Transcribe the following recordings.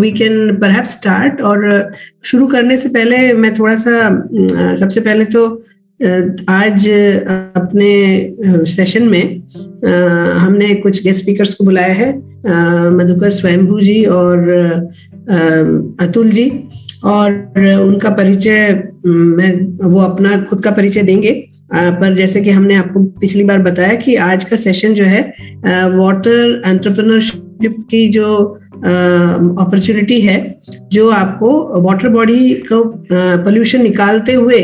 We can perhaps start और शुरू करने से पहले मैं थोड़ा सा सबसे पहले तो आज अपने सेशन में हमने कुछ गेस्ट स्पीकर्स को बुलाया है मधुकर स्वयंभू जी और अतुल जी और उनका परिचय मैं, वो अपना खुद का परिचय देंगे पर जैसे कि हमने आपको पिछली बार बताया कि आज का सेशन जो है वाटर एंटरप्रेन्योरशिप की जो अपॉर्चुनिटी है जो आपको वाटर बॉडी को पोल्यूशन निकालते हुए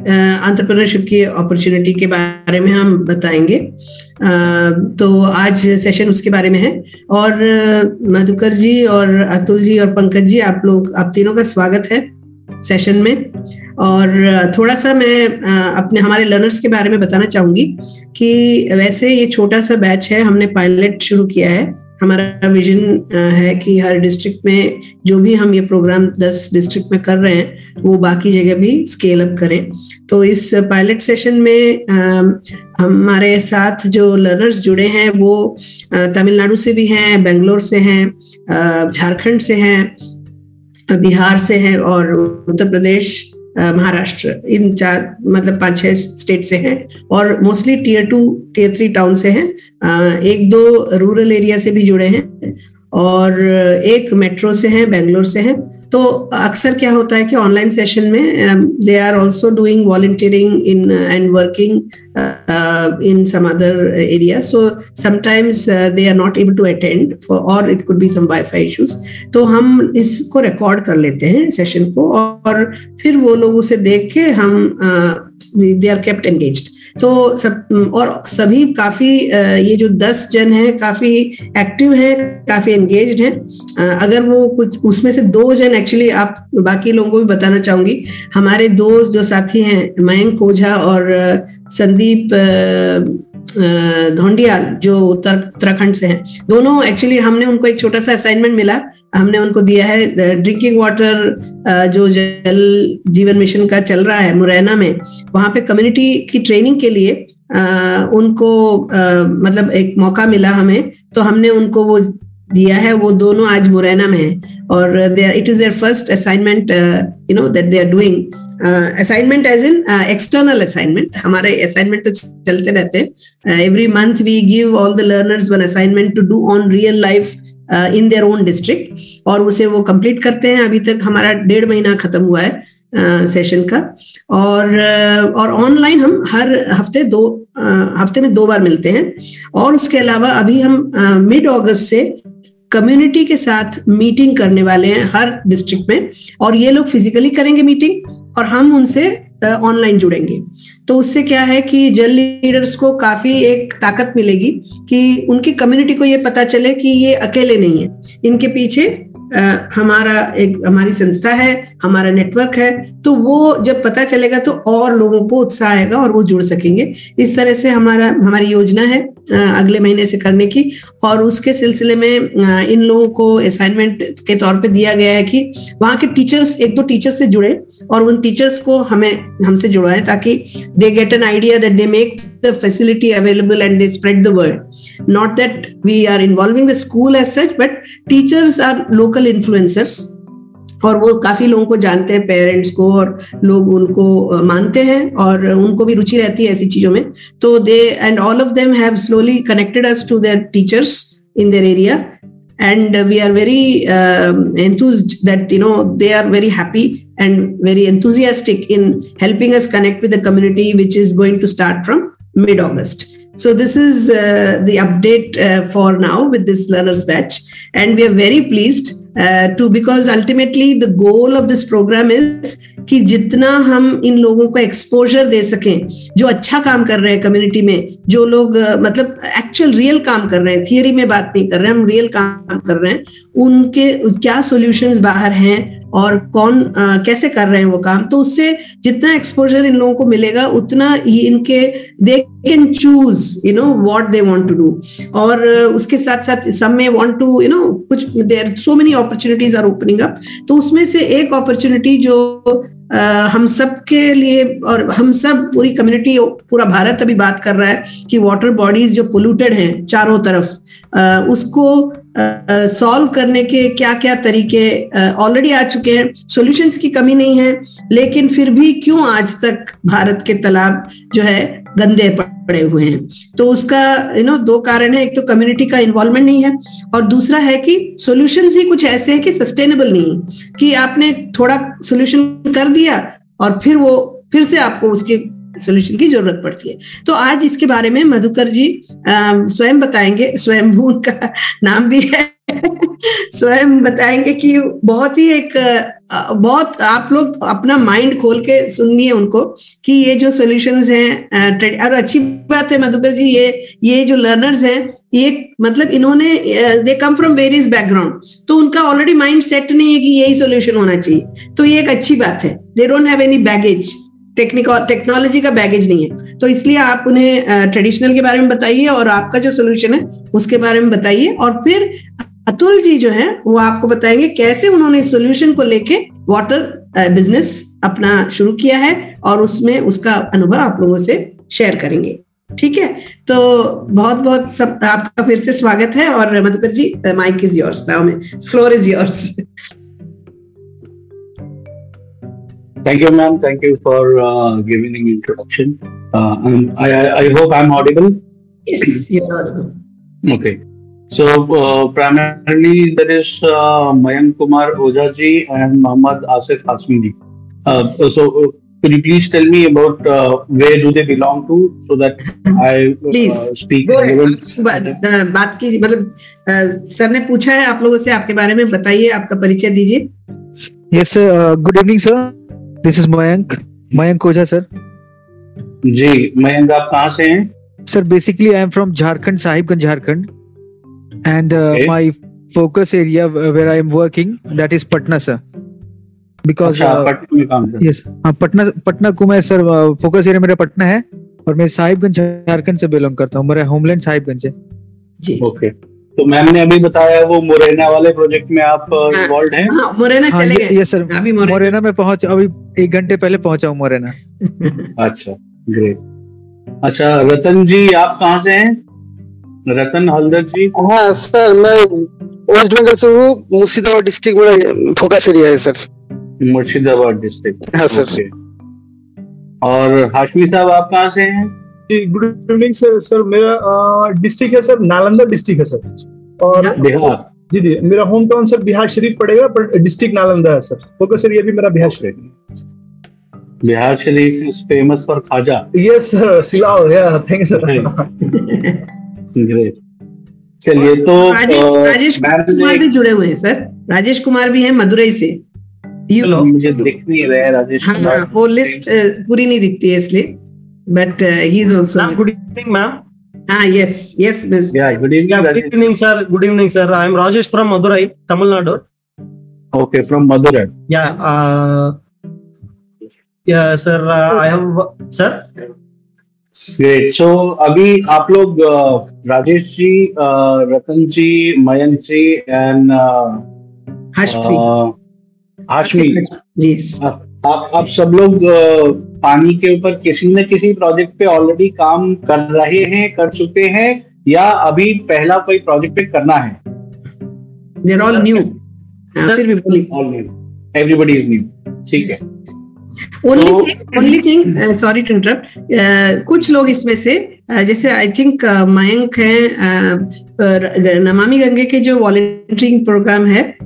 एंटरप्रेन्योरशिप की अपॉर्चुनिटी के बारे में हम बताएँगे। तो आज सेशन उसके बारे में है। और मधुकर जी और अतुल जी और पंकज जी, आप लोग, आप तीनों का स्वागत है सेशन में। और थोड़ा सा मैं अपने, हमारे लर्नर्स के बारे में बताना चाहूँगी कि वैसे ये छोटा सा बैच है, हमने पायलट शुरू किया है। हमारा विजन है कि हर डिस्ट्रिक्ट में जो भी हम ये प्रोग्राम 10 डिस्ट्रिक्ट में कर रहे हैं, वो बाकी जगह भी स्केल अप करें। तो इस पायलट सेशन में हमारे साथ जो लर्नर्स जुड़े हैं, वो तमिलनाडु से भी हैं, बेंगलोर से हैं झारखंड से हैं, बिहार से हैं और उत्तर प्रदेश महाराष्ट्र, इन चार मतलब पाँच, छह स्टेट से हैं और mostly tier two tier three town से हैं। एक, दो रूरल एरिया से भी जुड़े हैं और एक मेट्रो से हैं बेंगलोर से हैं। तो अक्सर क्या होता है कि ऑनलाइन सेशन में they are also doing volunteering in and working in some other area so sometimes they are not able to attend और it could be some WiFi issues तो हम इसको रिकॉर्ड कर लेते हैं सेशन को, और फिर वो लोग उसे देख के हम दे आर केप्ट एंगेज्ड तो सब, और सभी काफ़ी ये जो दस जन हैं, काफ़ी एक्टिव हैं, काफ़ी एंगेज्ड हैं। अगर वो कुछ, उसमें से दो जन एक्चुअली आप बाकी लोगों को भी बताना चाहूँगी। हमारे दो जो साथी हैं, मयंक कोझा और संदीप धोंडियाल जो उत्तर, उत्तराखंड से हैं। दोनों एक्चुअली हमने उनको एक छोटा सा असाइनमेंट मिला। हमने उनको दिया है ड्रिंकिंग वाटर जो जल जीवन मिशन का चल रहा है मुरैना में, वहाँ पे कम्युनिटी की ट्रेनिंग के लिए उनको मतलब एक मौका मिला हमें तो हमने उनको वो दिया है, वो दोनों आज मुरैना में है, और they are it is their first assignment you know that they are doing assignment as in external assignment हमारे असाइनमेंट तो चलते रहते हैं every month we give all the learners one assignment to do on real life in their own district और उसे वो complete करते हैं। अभी तक हमारा डेढ़ महीना खत्म हुआ है सेशन uh, का। और uh, और ऑनलाइन हम हर हफ़्ते दो uh, हफ़्ते में दो बार मिलते हैं। और उसके अलावा अभी हम मिड अगस्त से कम्युनिटी के साथ मीटिंग करने वाले हैं हर डिस्ट्रिक्ट में। और ये लोग फिजिकली करेंगे मीटिंग और हम उनसे ऑनलाइन जुड़ेंगे। तो उससे क्या है कि जल लीडर्स को काफ़ी एक ताकत मिलेगी कि उनकी कम्युनिटी को ये पता चले कि ये अकेले नहीं है। इनके पीछे आ, हमारा एक हमारी संस्था है हमारा नेटवर्क है। तो वो जब पता चलेगा तो और लोगों को उत्साह आएगा और वो जुड़ सकेंगे। इस तरह से हमारा हमारी योजना है अगले महीने से करने की। और उसके सिलसिले में इन लोगों को असाइनमेंट के तौर पे दिया गया है कि वहाँ के टीचर्स एक दो टीचर्स से जुड़े। और उन टीचर्स को हमें हमसे जुड़वाएँ ताकि they get an idea that they make the facility available and they spread the word not that we are involving the school as such but teachers are local influencers और वो काफ़ी लोगों को जानते हैं पेरेंट्स को और लोग उनको मानते हैं और उनको भी रुचि रहती है ऐसी चीज़ों में। तो they and all of them have slowly connected us to their teachers in their area uh, we are very uh, that you know they are very happy and very enthusiastic in helping us connect with the community which is going to start from mid august so this is uh, the update uh, for now with this learners batch and we are very pleased to because ultimately the goal of this programme is कि जितना हम इन लोगों को exposure दे सकें जो अच्छा काम कर रहे हैं कम्युनिटी में जो लोग मतलब एक्चुअल रियल काम कर रहे हैं थियरी में बात नहीं कर रहे हैं हम रियल काम कर रहे हैं उनके क्या सॉल्यूशंस बाहर हैं और कौन आ, कैसे कर रहे हैं वो काम तो उससे जितना एक्सपोजर इन लोगों को मिलेगा उतना ही इनके they can choose you know what they want to do और उसके साथ साथ सम में वांट टू यू नो कुछ there so many opportunities are opening up तो उसमें से एक अपॉर्चुनिटी जो Uh, हम सब के लिए और हम सब पूरी कम्युनिटी पूरा भारत अभी बात कर रहा है कि वाटर बॉडीज जो पोल्यूटेड हैं चारों तरफ़ uh, उसको सॉल्व करने के क्या क्या तरीके ऑलरेडी आ चुके हैं। सॉल्यूशंस की कमी नहीं है, लेकिन फिर भी क्यों आज तक भारत के तालाब जो है, गंदे पड़े हुए हैं? तो उसका यू नो दो कारण है। एक तो कम्युनिटी का इन्वॉल्वमेंट नहीं है, और दूसरा है कि सॉल्यूशंस ही कुछ ऐसे हैं कि सस्टेनेबल नहीं है। कि आपने थोड़ा सोल्यूशन कर दिया, और फिर वो, फिर से आपको उसके सोल्यूशन की ज़रूरत पड़ती है। तो आज इसके बारे में मधुकर जी स्वयं बताएँगे, स्वयं का नाम भी है। स्वयं बताएँगे कि बहुत ही एक बहुत आप लोग अपना माइंड खोल के सुनिए उनको कि ये जो सॉल्यूशंस हैं और अच्छी बात है मधुकर जी, ये ये जो लर्नर्स हैं, ये मतलब इन्होंने they come from various background तो उनका ऑलरेडी माइंड सेट नहीं है कि यही सॉल्यूशन होना चाहिए। तो ये एक अच्छी बात है। They don't have any baggage technology का बैगेज नहीं है। तो इसलिए आप उन्हें ट्रेडिशनल के बारे में बताइए और आपका जो सोल्यूशन है, उसके बारे में बताइए। और फिर अतुल जी जो है, वो आपको बताएँगे कैसे उन्होंने सोल्यूशन को लेके वाटर बिज़नेस अपना शुरू किया है और उसमें उसका अनुभव आप लोगों से शेयर करेंगे। ठीक है? तो बहुत बहुत सब, आपका फिर से स्वागत है और Madhukar ji mike is yours now में। Floor is yours Thank you, ma'am. Thank you for uh, giving an introduction. Uh, I, I, I hope I'm audible. Yes, you're audible. Okay. So uh, primarily there is uh, Mayank Kumar Ojaji and Muhammad Asif Hasmi Uh, so uh, could you please tell me about uh, where do they belong to so that I uh, speak Go ahead. बात की मतलब sir ने पूछा है आप लोगों से आपके बारे में बताइए आपका परिचय दीजिए yes good evening sir this is Mayank Mayank Ojha sir ji Mayank आप कहाँ से हैं? Sir basically I am from Jharkhand Sahibganj Jharkhand and uh, okay. my focus area where I am working that is Patna sir. Because uh, yes. हाँ पटना पटना को मैं sir focus area मेरा पटना है और मैं साहिबगंज झारखंड से बिलोंग करता हूँ। मेरा होमलैंड साहिबगंज है। जी। ओके तो मैम ने अभी बताया वो मुरैना वाले प्रोजेक्ट में आप इन्वॉल्व हैं? हाँ, मुरैना हाँ, चले ये, ये सर मुरैना। में पहुँच अभी एक घंटे पहले पहुँचा हूँ मुरैना। अच्छा ग्रेट अच्छा रतन जी आप कहाँ से हैं? रतन हल्दर जी? हाँ सर मैं वेस्ट बंगाल से हूँ मुर्शिदाबाद डिस्ट्रिक्ट मेरा फोकस एरिया है सर। मुर्शिदाबाद डिस्ट्रिक्ट हाँ सर। और हाशमी साहब आप कहाँ से हैं? गुड इवनिंग सर सर मेरा डिस्ट्रिक्ट है सर नालंदा डिस्ट्रिक्ट है सर और बिहार? जी जी. मेरा home town sir Bihar Sharif पड़ेगा पर डिस्ट्रिक्ट नालंदा है सर फोकस एरिया भी मेरा Bihar Sharif Bihar Sharif is famous for khaja? Yes sir Silao yeah thank you sir great चलिए तो राजेश राजेश कुमार भी जुड़े हुए हैं सर राजेश कुमार भी हैं मदुरई से। मुझे दिख नहीं रहे राजेश हाँ, कुमार। वो लिस्ट पूरी नहीं दिखती है इसलिए। But he is also good evening ma'am Ah, yes, yes, miss. Yeah, good evening. Yeah, good evening, sir. Good evening, sir. I am Rajesh from Madurai, Tamil Nadu. Okay, from Madurai. Yeah. Uh, yeah, sir. Uh, I have, sir. Great so अभी आप लोग Rajesh ji Ratan ji Mayank ji and Hashmi आप आप सब लोग पानी के ऊपर किसी न किसी प्रोजेक्ट पे ऑलरेडी काम कर रहे हैं कर चुके हैं या अभी पहला कोई प्रोजेक्ट पे करना है? देर ऑल न्यू फिर भी बोलिए एवरीबडी इज़ न्यू ठीक है। Only only thing sorry to interrupt कुछ लोग इसमें से uh, जैसे आई थिंक uh, मयंक है नमामि गंगे के जो वॉलेंटियरिंग प्रोग्राम है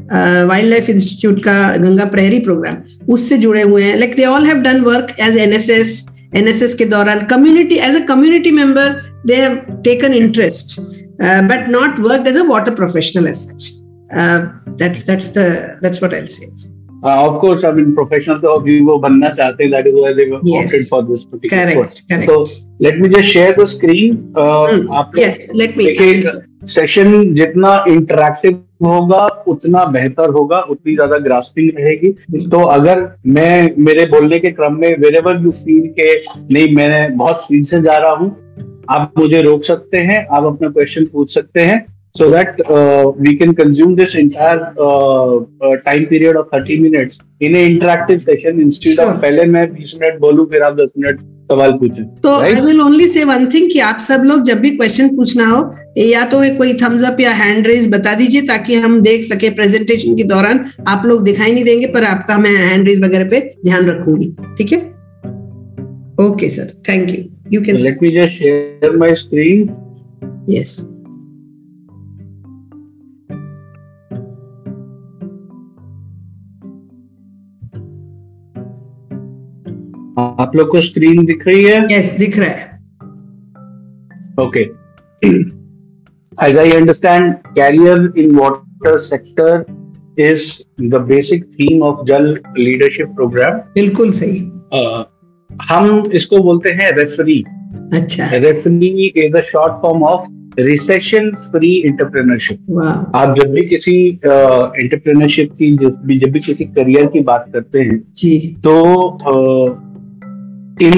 वाइल्ड लाइफ इंस्टीट्यूट का गंगा प्रहरी प्रोग्राम उससे जुड़े हुए हैं। Like they all have done work as NSS NSS के दौरान। Community as a community member they have taken interest but not work as a water professional as such that's that's the that's what I will say of course I mean professional तो अभी वो बनना चाहते हैं that is why they wanted for this particular course so let me just share the screen आपके yes let me session जितना interactive होगा, उतना बेहतर होगा, उतनी ज़्यादा ग्रास्पिंग रहेगी। तो अगर मैं, मेरे बोलने के क्रम में वेर यू फील के, नहीं मैंने बहुत स्पीड से जा रहा हूँ, आप मुझे रोक सकते हैं, आप अपना क्वेश्चन पूछ सकते हैं। So that uh, we can consume this entire uh, uh, time period of 30 minutes in an interactive session instead sure. of पहले मैं 20 मिनट बोलूँ फिर आप 10 मिनट सवाल पूछें तो I will only say one thing कि आप सब लोग जब भी क्वेश्चन पूछना हो या तो कोई थम्स अप या हैंड रेज बता दीजिए ताकि हम देख सके प्रेजेंटेशन के दौरान आप लोग दिखाई नहीं देंगे पर आपका मैं हैंड रेज वगैरह पे ध्यान रखूँगी ठीक है? Okay sir thank you you can let me just share my screen yes आप लोग को स्क्रीन दिख रही है? यस yes, दिख रहा है। Okay as I understand, carrier in water sector is the basic theme of Jal Leadership Program. बिल्कुल सही। uh, हम इसको बोलते हैं रेफरी अच्छा। Referee is a short form of recession free entrepreneurship आप जब भी किसी इंटरप्रेनरशिप uh, की जब भी जब भी किसी करियर की बात करते हैं जी। तो uh, in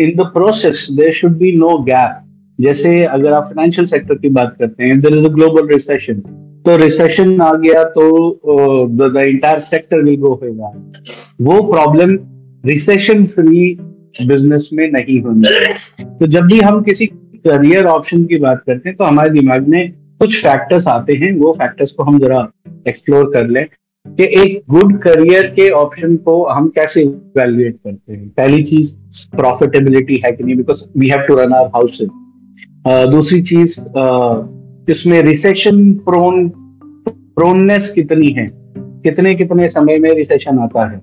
in the process there should be no gap जैसे अगर आप फाइनेंशियल सेक्टर की बात करते हैं there is a global recession तो रिसेशन आ गया तो the entire sector will go होगा वो प्रॉब्लम रिसेशन फ्री बिज़नेस में नहीं होनी तो जब भी हम किसी करियर ऑप्शन की बात करते हैं तो हमारे दिमाग में कुछ फैक्टर्स आते हैं, वो फैक्टर्स को हम जरा एक्सप्लोर कर लें। कि एक गुड करियर के ऑप्शन को हम कैसे इवेल्युएट करते हैं? पहली चीज़ प्रॉफिटेबिलिटी है कि नहीं? Because we have to run our house दूसरी चीज़ इसमें रिसेशन प्रोन प्रोननेस कितनी है? कितने कितने समय में रिसेशन आता है?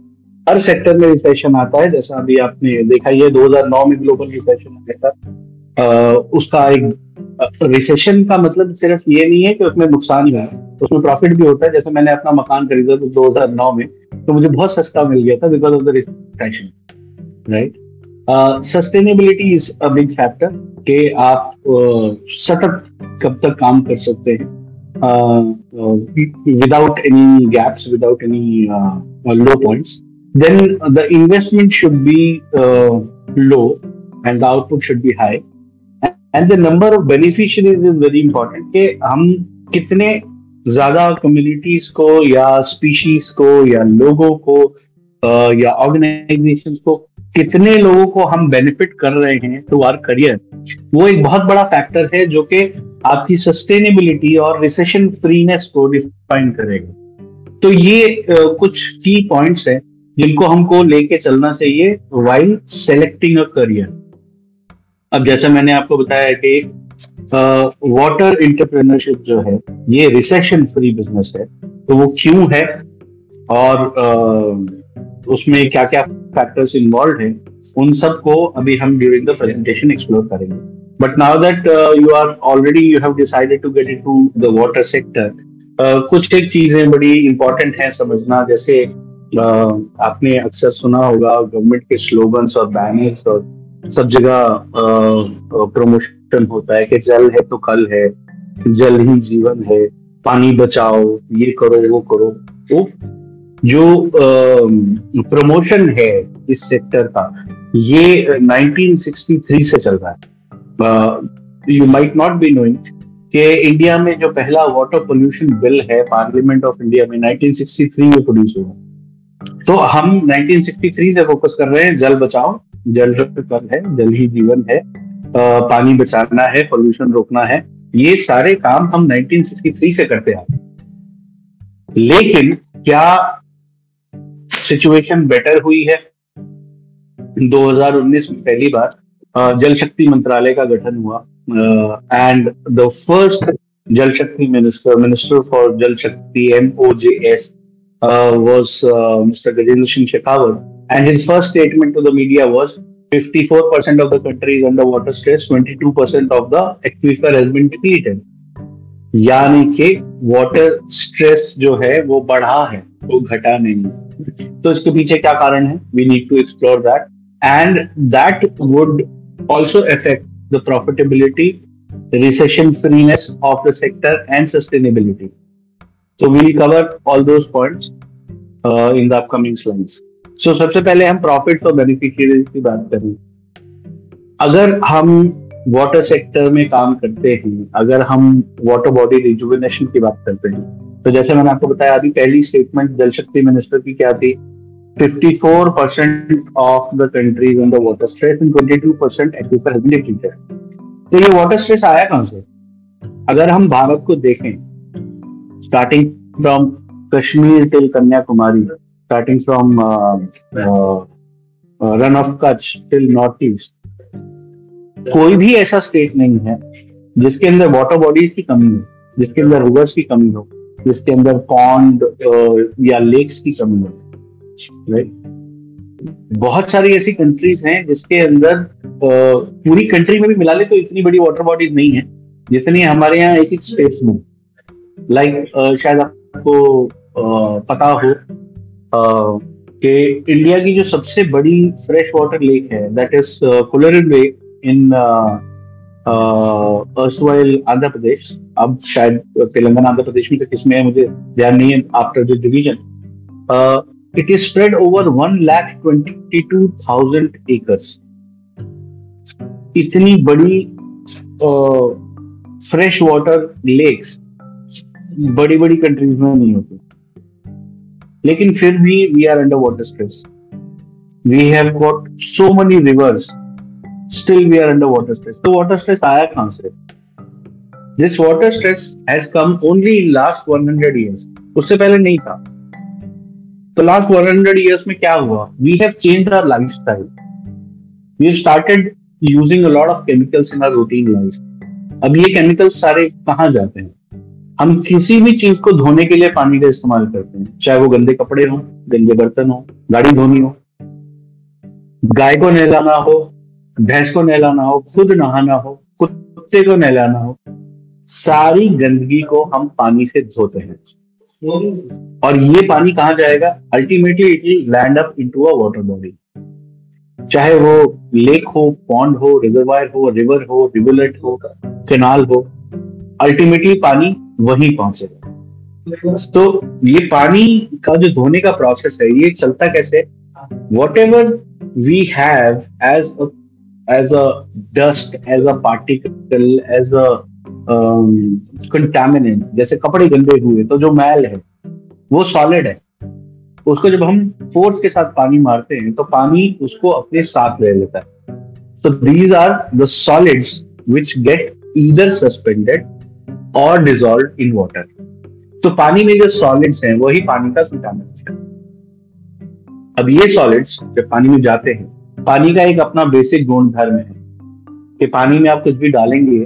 हर सेक्टर में रिसेशन आता है। जैसा अभी आपने देखा, ये 2009 में ग्लोबल रिसेशन आया था। उसका एक रिसेशन का मतलब सिर्फ़ ये नहीं है कि उसमें नुकसान है उसमें प्रॉफिट भी होता है। जैसे मैंने अपना मकान खरीदा हज़ार नौ में तो मुझे बहुत सस्ता मिल गया था because of the recession right sustainability is a big factor कि आप सतत कब तक काम कर सकते हैं। Without any gaps without any low points then the investment should be low and the output should be high. And the number of beneficiaries is very important कि हम कितने ज़्यादा कम्युनिटीज को या स्पीशीज को या लोगों को या ऑर्गेनाइजेशन को कितने लोगों को हम बेनिफिट कर रहे हैं टू आर करियर वो एक बहुत बड़ा फैक्टर है जो कि आपकी सस्टेनेबिलिटी और रिसेशन फ्रीनेस को डिफाइन करेगा। तो ये कुछ की पॉइंट्स हैं जिनको हमको लेके चलना चाहिए वाइल सेलेक्टिंग अ करियर अब जैसे मैंने आपको बताया कि वाटर इंटरप्रेन्योरशिप जो है ये रिसेशन फ्री बिज़नेस है। तो वो क्यों है? और uh, उसमें क्या क्या फैक्टर्स इन्वॉल्व हैं उन सबको अभी हम ड्यूरिंग द प्रेजेंटेशन एक्सप्लोर करेंगे। But now that you are already you have decided to get into the water sector कुछ एक चीज़ें बड़ी इंपॉर्टेंट हैं समझना। जैसे uh, आपने अक्सर सुना होगा गवर्नमेंट के स्लोगन्स और बैनर्स और सब जगह प्रमोशन होता है कि जल है तो कल है, जल ही जीवन है, पानी बचाओ, ये करो, वो करो। तो जो प्रमोशन है इस सेक्टर का, ये 1963 से चल रहा है। You might not be knowing कि इंडिया में जो पहला वाटर पोल्यूशन बिल है पार्लियामेंट ऑफ़ इंडिया में 1963 में प्रोड्यूस हुआ। तो हम 1963 से फोकस कर रहे हैं, जल बचाओ जल कल है, जल ही जीवन है पानी बचाना है पोल्यूशन रोकना है, ये सारे काम हम 1963 से करते हैं। लेकिन क्या सिचुएशन बेटर हुई है? 2019 में पहली बार जल शक्ति मंत्रालय का गठन हुआ एंड द फ़र्स्ट जल शक्ति minister minister for Jal Shakti M O J S was mister Gajendra Singh Shekhawat And his first statement to the media was 54% of the country is under water stress, 22% of the aquifer has been depleted. यानी कि water stress जो है वो बढ़ा है वो घटा नहीं तो इसके पीछे क्या कारण है we need to explore that and that would also affect the profitability recession freeness of the sector and sustainability. So we'll cover all those points uh, in the upcoming slides. so so, सबसे पहले हम profit और beneficiaries की बात करें। अगर हम water sector में काम करते हैं अगर हम वाटर बॉडी रिजुविनेशन की बात करते हैं तो जैसे मैंने आपको बताया अभी पहली स्टेटमेंट जल शक्ति मिनिस्टर की क्या थी? 54 percent of the countries on the water stress and 22 percent aquifer has been तो ये वाटर स्ट्रेस आया कहाँ से? अगर हम भारत को देखें starting from Kashmir till Kanyakumari starting from Rann of Kutch till north east कोई भी ऐसा स्टेट नहीं है जिसके अंदर वाटर बॉडीज की कमी हो जिसके अंदर रिवर्स की कमी हो जिसके अंदर पॉन्ड या लेक्स की कमी हो राइट बहुत सारी ऐसी कंट्रीज़ हैं जिसके अंदर पूरी कंट्री में भी मिला ले तो इतनी बड़ी वाटर बॉडीज नहीं है जितनी हमारे यहाँ एक एक स्टेट में। लाइक शायद आपको पता हो कि इंडिया की जो सबसे बड़ी फ्रेश वाटर लेक है that is कुलरिन lake in erstwhile Andhra Pradesh अब शायद तेलंगाना आंध्र प्रदेश में तो किसमें है, मुझे ध्यान नहीं है after the division it is spread over one lakh twenty two thousand acres इतनी बड़ी फ्रेश वाटर लेक्स बड़ी बड़ी कंट्रीज़ में नहीं होती। लेकिन फिर भी we are under water stress we have got so many rivers still we are under water stress तो वाटर स्ट्रेस आया कहाँ से? This water stress has come only in last 100 years उससे पहले नहीं था। तो लास्ट 100 इयर्स में क्या हुआ? We have change our lifestyle we started using a lot of chemicals in our routine life अब ये केमिकल्स सारे कहाँ जाते हैं? हम किसी भी चीज़ को धोने के लिए पानी का इस्तेमाल करते हैं, चाहे वो गंदे कपड़े हो, गंदे बर्तन हो, गाड़ी धोनी हो, गाय को नहलाना हो, भैंस को नहलाना हो, खुद नहाना हो, कुत्ते को नहलाना हो, सारी गंदगी को हम पानी से धोते हैं। और ये पानी कहाँ जाएगा? Ultimately it will land up into a water body चाहे वो लेक हो पॉन्ड हो रिजर्वायर हो रिवर हो रिवलेट हो कैनाल हो अल्टीमेटली पानी वहीं पहुंचेगा तो ये पानी का जो धोने का प्रोसेस है, ये चलता कैसे? Whatever we have as as a dust as a particle as a contaminant. जैसे कपड़े गंदे हुए तो जो मैल है, वो सॉलिड है। उसको जब हम फोर्स के साथ पानी मारते हैं तो पानी उसको अपने साथ ले लेता है। तो these are the solids which get either suspended और डिजोल्व इन वाटर तो पानी में जो सॉलिड्स हैं, वही पानी का कंटामिनेशन है। अब ये सॉलिड्स जब पानी में जाते हैं, पानी का एक अपना बेसिक गुण धर्म है कि पानी में आप कुछ भी डालेंगे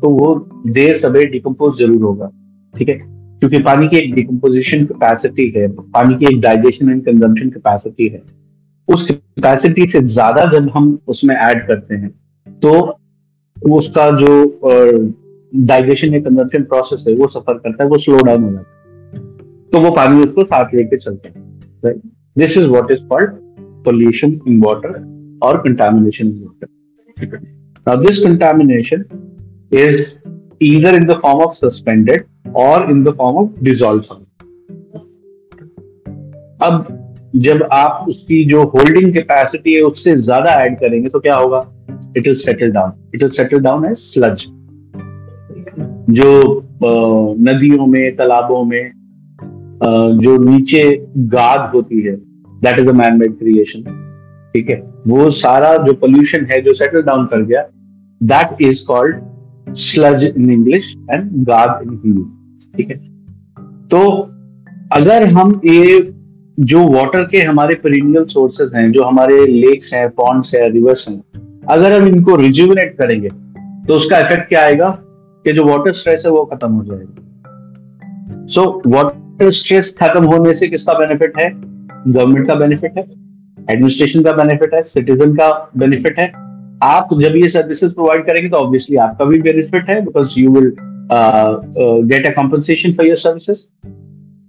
तो वो देर सवेर डिकम्पोज ज़रूर होगा, ठीक है? क्योंकि पानी की एक डिकम्पोजिशन कैपेसिटी है, पानी की एक डाइजेशन एंड कंजम्पशन कैपेसिटी है। उस कैपेसिटी से ज़्यादा जब हम उसमें ऐड करते हैं तो उसका जो डाइजेशन या कंजम्पशन प्रोसेस है वो सफ़र करता है वो स्लो डाउन हो जाता है। तो वो पानी उसको साथ लेके चलता है this is what is called pollution in water और contamination in water. Now, this contamination is either in the form of suspended or in the form of dissolved. अब जब आप उसकी जो होल्डिंग कैपेसिटी है उससे ज़्यादा ऐड करेंगे तो क्या होगा? It will settle down it will settle down as sludge जो नदियों में, तालाबों में जो नीचे गाद होती है that is a man made creation ठीक है? वो सारा जो पोल्यूशन है, जो सेटल डाउन कर गया that is called sludge in English and गाद इन हिंदी ठीक है? तो अगर हम ये, जो वाटर के हमारे पेरिनियल सोर्सेज हैं, जो हमारे लेक्स हैं पॉन्ड्स हैं रिवर्स हैं, अगर हम इनको रिज्यूमिनेट करेंगे तो उसका इफ़ेक्ट क्या आएगा? कि जो वाटर स्ट्रेस है वो खत्म हो जाएगा। सो वाटर स्ट्रेस खत्म होने से किसका बेनिफिट है? गवर्नमेंट का बेनिफिट है एडमिनिस्ट्रेशन का बेनिफिट है सिटीजन का बेनिफिट है। आप जब ये सर्विसेज़ प्रोवाइड करेंगे तो ऑब्वियसली आपका भी बेनिफिट है because you will get a compensation for your services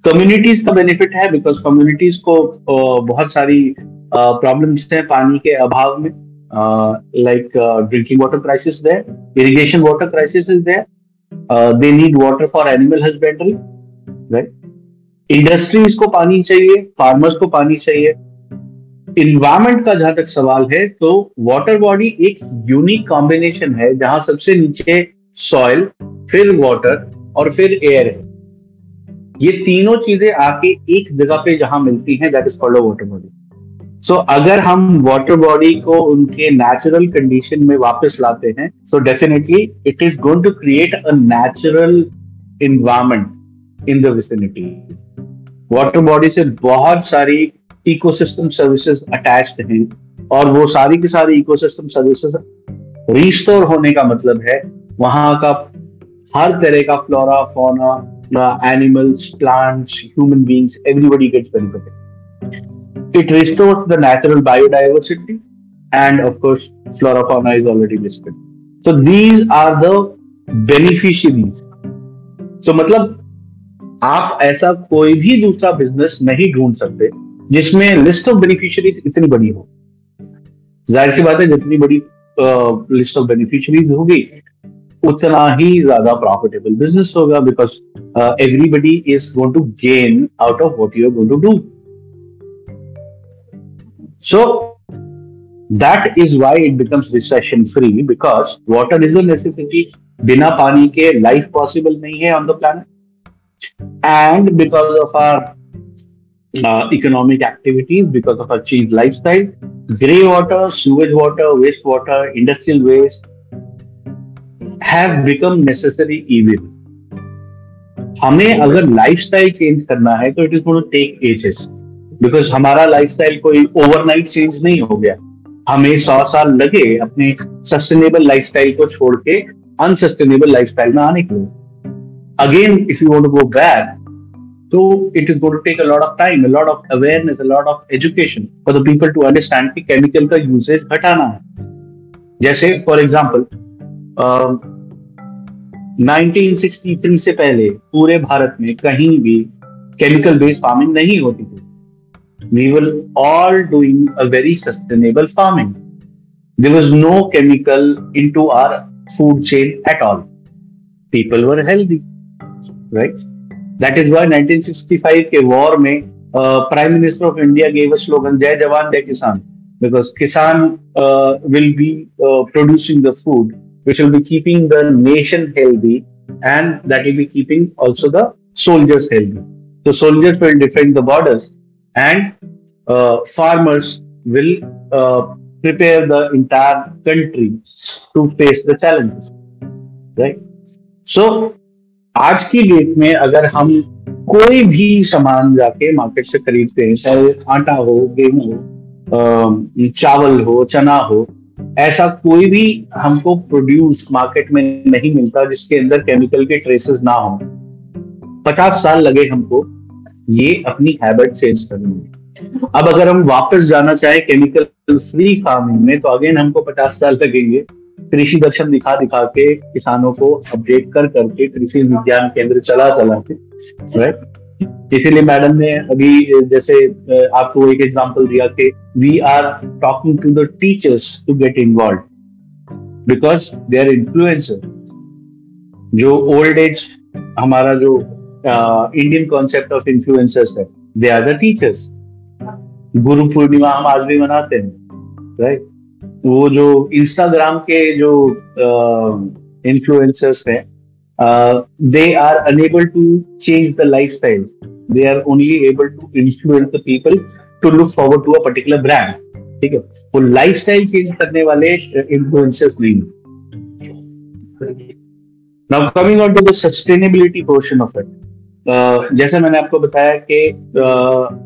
communities का बेनिफिट है बिकॉज़ कम्युनिटीज को uh, बहुत सारी प्रॉब्लम्स uh, हैं पानी के अभाव में। लाइक ड्रिंकिंग वाटर क्राइसिस है irrigation water crisis is there they need water for animal husbandry right industries को पानी चाहिए फार्मर्स को पानी चाहिए। इन्वायरमेंट का जहाँ तक सवाल है तो वाटर बॉडी एक यूनिक कॉम्बिनेशन है, जहाँ सबसे नीचे सॉइल फिर वाटर और फिर एयर है। ये तीनों चीज़ें आके एक जगह पे जहाँ मिलती हैं that is called water body so so, अगर हम वाटर बॉडी को उनके नेचुरल कंडीशन में वापस लाते हैं so definitely it is going to create a natural environment in the vicinity water body से बहुत सारी इकोसिस्टम सर्विसेज़ अटैच्ड हैं और वो सारी की सारी इकोसिस्टम सर्विसेज़ रिस्टोर होने का मतलब है। वहाँ का हर तरह का flora fauna animals plants human beings everybody gets benefited it restores the natural biodiversity and of course flora fauna is already listed. So, these are the beneficiaries. So मतलब आप ऐसा कोई भी दूसरा बिज़नेस नहीं ढूंढ सकते, जिसमें लिस्ट ऑफ़ बेनिफिशियरीज इतनी बड़ी हो। ज़ाहिर सी बात है, जितनी बड़ी लिस्ट ऑफ़ बेनिफिशियरीज होगी, उतना ही ज़्यादा प्रॉफिटेबल बिज़नेस होगा because everybody is going to gain out of what you are going to do so that is why it becomes recession free because water is a necessity बिना पानी के life possible नहीं है on the plan and because of our uh, economic activities because of our changed lifestyle. Grey water, sewage water, wastewater, industrial waste have become necessary evil. हमें अगर lifestyle change करना है तो it is going take ages because हमारा lifestyle कोई overnight change नहीं हो गया। हमें सौ साल लगे अपने सस्टेनेबल लाइफस्टाइल को छोड़ के अनसस्टेनेबल लाइफस्टाइल में आने के लिए। Again if you want to go back So it is going to take a lot of time, a lot of awareness, a lot of education for the people to understand कि chemical का usage घटाना है। जैसे for example uh, 1963 से पहले पूरे भारत में कहीं भी केमिकल बेस्ड फ़ार्मिंग नहीं होती थी। We will all doing a very sustainable farming there was no chemical into our food chain at all people were healthy right that is why 1965 के वॉर में prime minister of India gave a slogan जय जवान जय किसान because किसान will be producing the food which will be keeping the nation healthy and that will be keeping also the soldiers healthy. So soldiers will defend the borders and uh, farmers will uh, prepare the entire country to face the challenges. Right? So आज की date में अगर हम कोई भी सामान जाके market से खरीदते हैं चाहे आटा हो गेहूँ हो चावल हो चना हो ऐसा कोई भी हमको प्रोड्यूस मार्केट में नहीं मिलता जिसके अंदर केमिकल के ट्रेसेस ना हो पचास साल लगे हमको ये अपनी हैबिट चेंज करने में अब अगर हम वापस जाना चाहे केमिकल फ्री फ़ार्मिंग में तो अगेन हमको पचास साल लगेंगे। कृषि दर्शन दिखा दिखा के किसानों को अपडेट कर करके कृषि विज्ञान केंद्र चला चला के राइट इसीलिए मैडम ने अभी, जैसे आपको एक एग्जांपल दिया कि we are talking to the teachers to get involve because they are influencer जो ओल्ड एज हमारा जो इंडियन कॉन्सेप्ट ऑफ़ इन्फ्लुएंसर्स है। They are the teachers Guru Purnima हम आज भी मनाते हैं राइट वो जो इंस्टाग्राम के जो इन्फ्लुएंसर्स हैं they are unable to change the life style they are only able to influence the people to look forward to a particular brand ठीक है? वो लाइफ स्टाइल चेंज करने वाले इन्फ्लुएंसर्स नहीं now coming on to the sustainability portion of it जैसे मैंने आपको बताया कि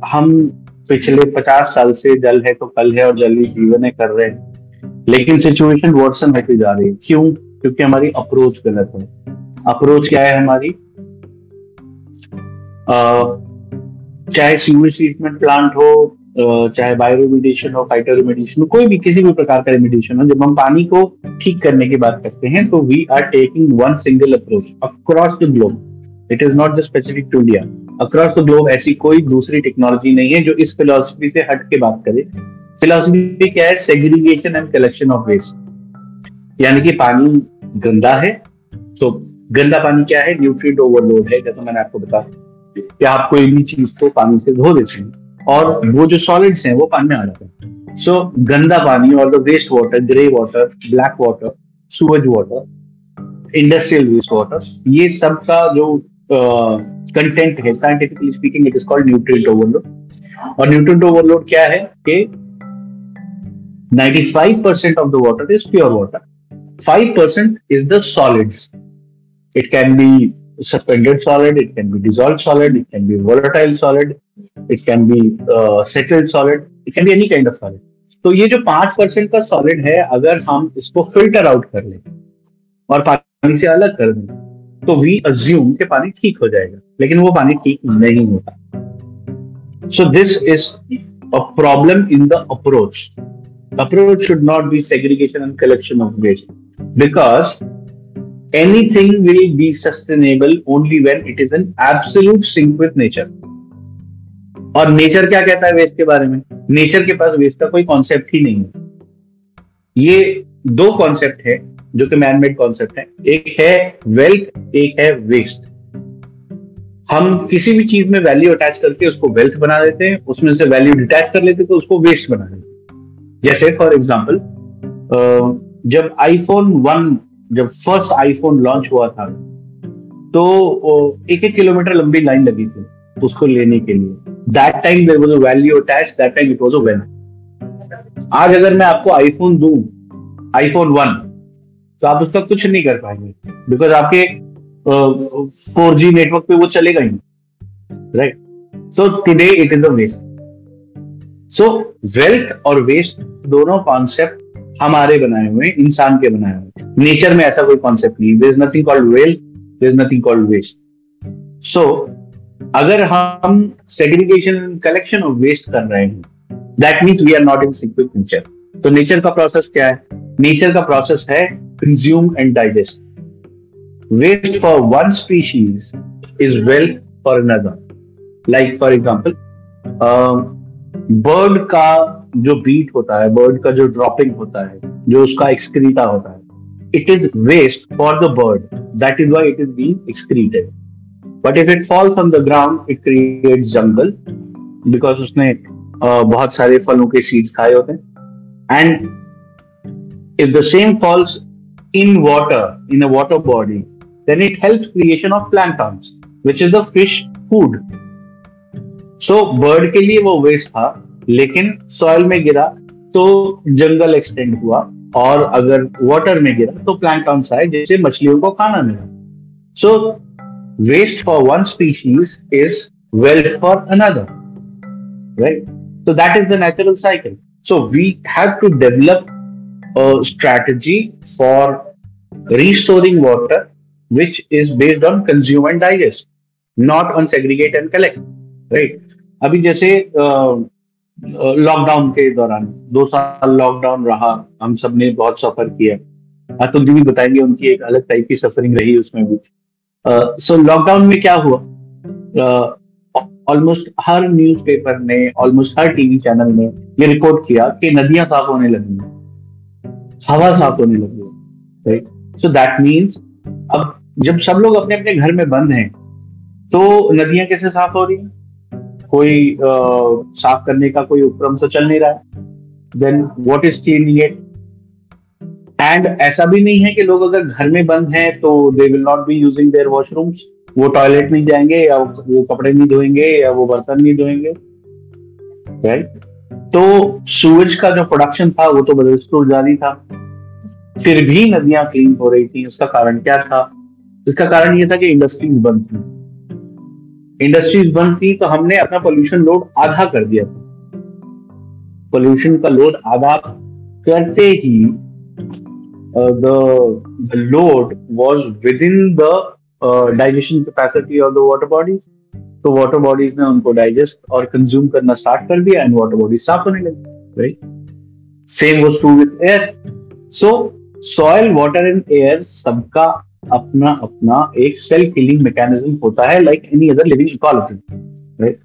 हम पिछले पचास साल से जल है तो कल है और जल ही जीवन है कर रहे हैं। लेकिन सिचुएशन वर्सन होती जा रही है? क्यों? क्योंकि हमारी अप्रोच गलत है। अप्रोच क्या है हमारी? चाहे सीवेज ट्रीटमेंट प्लांट हो चाहे बायो हो फाइटर हो, कोई भी किसी भी प्रकार का रेमिडिएशन हो, जब हम पानी को ठीक करने की बात करते हैं तो we are taking one single approach across the globe it is not just specific to India across the globe ऐसी कोई दूसरी टेक्नोलॉजी नहीं है जो इस फिलोसफी से हट के बात करे। फिलोसफी क्या है? Segregation and collection of waste यानी कि पानी गंदा है तो गंदा पानी क्या है? न्यूट्रिएंट ओवरलोड है जैसा मैंने आपको बताया। कि आप कोई भी चीज़ को पानी से धो देते हैं और वो जो सॉलिड्स हैं वो पानी में आ जाते हैं। सो so, गंदा पानी और the waste water grey water black water sewage water industrial waste water ये सब का जो कंटेंट है। Scientifically speaking it is called nutrient overload और न्यूट्रिएंट ओवरलोड क्या है? कि 95% of the water is pure water 5% is the solids it can be suspended solid it can be dissolve solid it can be volatile solid it can be settled solid it can be any kind of solid तो ये जो पाँच percent का solid है, अगर हम इसको filter out कर लें और पानी से अलग कर दें तो वी अज्यूम कि पानी ठीक हो जाएगा, लेकिन वो पानी ठीक नहीं होता। So this is a problem in the approach approach should not be segregation and collection of waste because anything will be sustainable only when it is an absolute sync with nature और nature क्या कहता है waste के बारे में? Nature के पास waste का कोई कॉन्सेप्ट ही नहीं है। ये दो कॉन्सेप्ट है। जो कि मैन मेड कॉन्सेप्ट है। एक है वेल्थ एक है वेस्ट हम किसी भी चीज़ में वैल्यू अटैच करके उसको वेल्थ बना देते हैं, उसमें से वैल्यू डिटैच कर लेते तो उसको वेस्ट बना देते हैं। जैसे फॉर एग्ज़ाम्पल जब आईफोन वन जब फ़र्स्ट आईफोन लॉन्च हुआ था तो एक एक किलोमीटर लंबी लाइन लगी थी उसको लेने के लिए। That time there was a value attach that time it was a when आज अगर मैं आपको आईफोन दू आईफोन वन तो आप उसका कुछ नहीं कर पाएँगे। बिकॉज़ आपके फोर जी नेटवर्क पे वो चलेगा ही right so today it is the waste so wealth और वेस्ट दोनों कॉन्सेप्ट हमारे बनाए हुए इंसान के बनाए हुए नेचर में ऐसा कोई कॉन्सेप्ट नहीं there is nothing called wealth there is nothing called waste so अगर हम सेग्रीगेशन कलेक्शन ऑफ़ वेस्ट कर रहे हैं that means we are not in sync nature तो नेचर का प्रोसेस क्या है? नेचर का प्रोसेस है consume and digest waste for one species is wealth for another like for example bird का जो बीट होता है बर्ड का जो ड्रॉपिंग होता है जो उसका एक्सक्रीटा होता है it is waste for the bird that is why it is being excreted but if it falls on the ground it creates jungle because उसने uh, बहुत सारे फलों के सीड्स खाए होते हैं. And if the same falls in water in a water body then it helps creation of planktons which is the fish food so so, bird के लिए वो वेस्ट था लेकिन सॉइल में गिरा तो जंगल एक्सटेंड हुआ और अगर वाटर में गिरा तो प्लांटॉन्स आए जिससे मछलियों को खाना मिला। So waste for one species is wealth for another right so that is the natural cycle. So we have to develop a strategy for restoring water, which is based on consume and digest, not on segregate and collect, right? अभी जैसे lockdown के दौरान, दो साल lockdown रहा, हम सबने बहुत सफ़र किया। अतुल जी भी बताएँगे उनकी एक अलग टाइप की सफरिंग रही उसमें भी। सो लॉकडाउन में क्या हुआ? ऑलमोस्ट हर न्यूज़पेपर ने ऑलमोस्ट हर टीवी चैनल ने, ये रिपोर्ट किया कि नदियाँ साफ़ होने लगी हवा साफ़ होने लगी राइट सो दैट मीन्स अब जब सब लोग अपने अपने घर में बंद हैं तो नदियाँ कैसे साफ़ हो रही हैं? कोई साफ़ करने का कोई उपक्रम तो चल नहीं रहा है। Then what is cleaning it and ऐसा भी नहीं है कि लोग अगर घर में बंद हैं तो they will not be using their washrooms वो टॉयलेट नहीं जाएँगे, या वो कपड़े नहीं धोएँगे, या वो बर्तन नहीं धोएँगे राइट तो सूरज का जो प्रोडक्शन था, वो तो बदस्तूर जारी था। फिर भी नदियाँ क्लीन हो रही थी इसका कारण क्या था? इसका कारण ये था कि इंडस्ट्रीज़ बंद थी। इंडस्ट्रीज़ बंद थी तो हमने अपना पोल्यूशन लोड आधा कर दिया था। पोल्यूशन का लोड आधा करते ही the load was within the digestion capacity of the water bodies तो वाटर बॉडीज ने उनको डाइजेस्ट और कंज्यूम करना स्टार्ट कर दिया एंड वाटर बॉडीज साफ़ होने लगी right same was true with air so soil water and air सबका अपना अपना एक सेल्फ हीलिंग मैकेनिज्म होता है like any other living equality right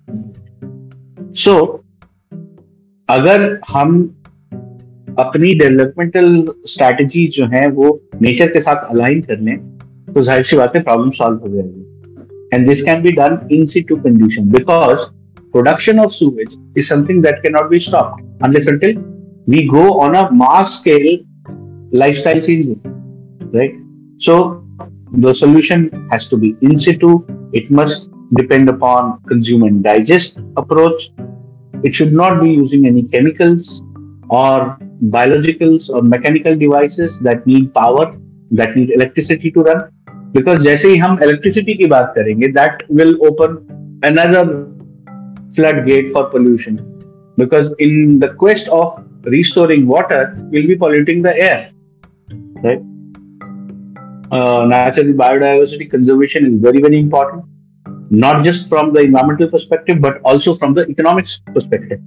so अगर हम अपनी डेवलपमेंटल स्ट्रैटेजी जो है वो नेचर के साथ अलाइन कर लें तो ज़ाहिर सी बात है प्रॉब्लम सॉल्व हो जाएगी। And this can be done in situ condition because production of sewage is something that cannot be stopped unless until we go on a mass scale lifestyle changing, right? So the solution has to be in situ. It must depend upon consume and digest approach. It should not be using any chemicals or biologicals or mechanical devices that need power, that need electricity to run. Because जैसे ही हम electricity की बात करेंगे that will open another flood gate for pollution because in the quest of restoring water will be polluting the air right natural biodiversity conservation is very very important not just from the environmental perspective but also from the economics perspective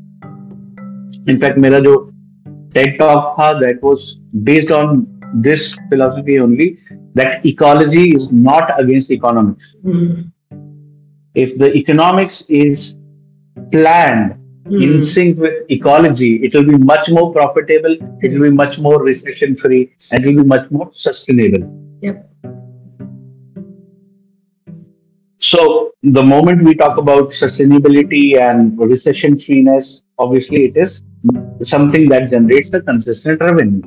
in fact मेरा जो tech talk था that was based on this philosophy only, that ecology is not against economics. Mm-hmm. If the economics is planned mm. in sync with ecology, it will be much more profitable, it will be much more recession free, and it will be much more sustainable. Yep. So, the moment we talk about sustainability and recession freeness, obviously it is something that generates the consistent revenue.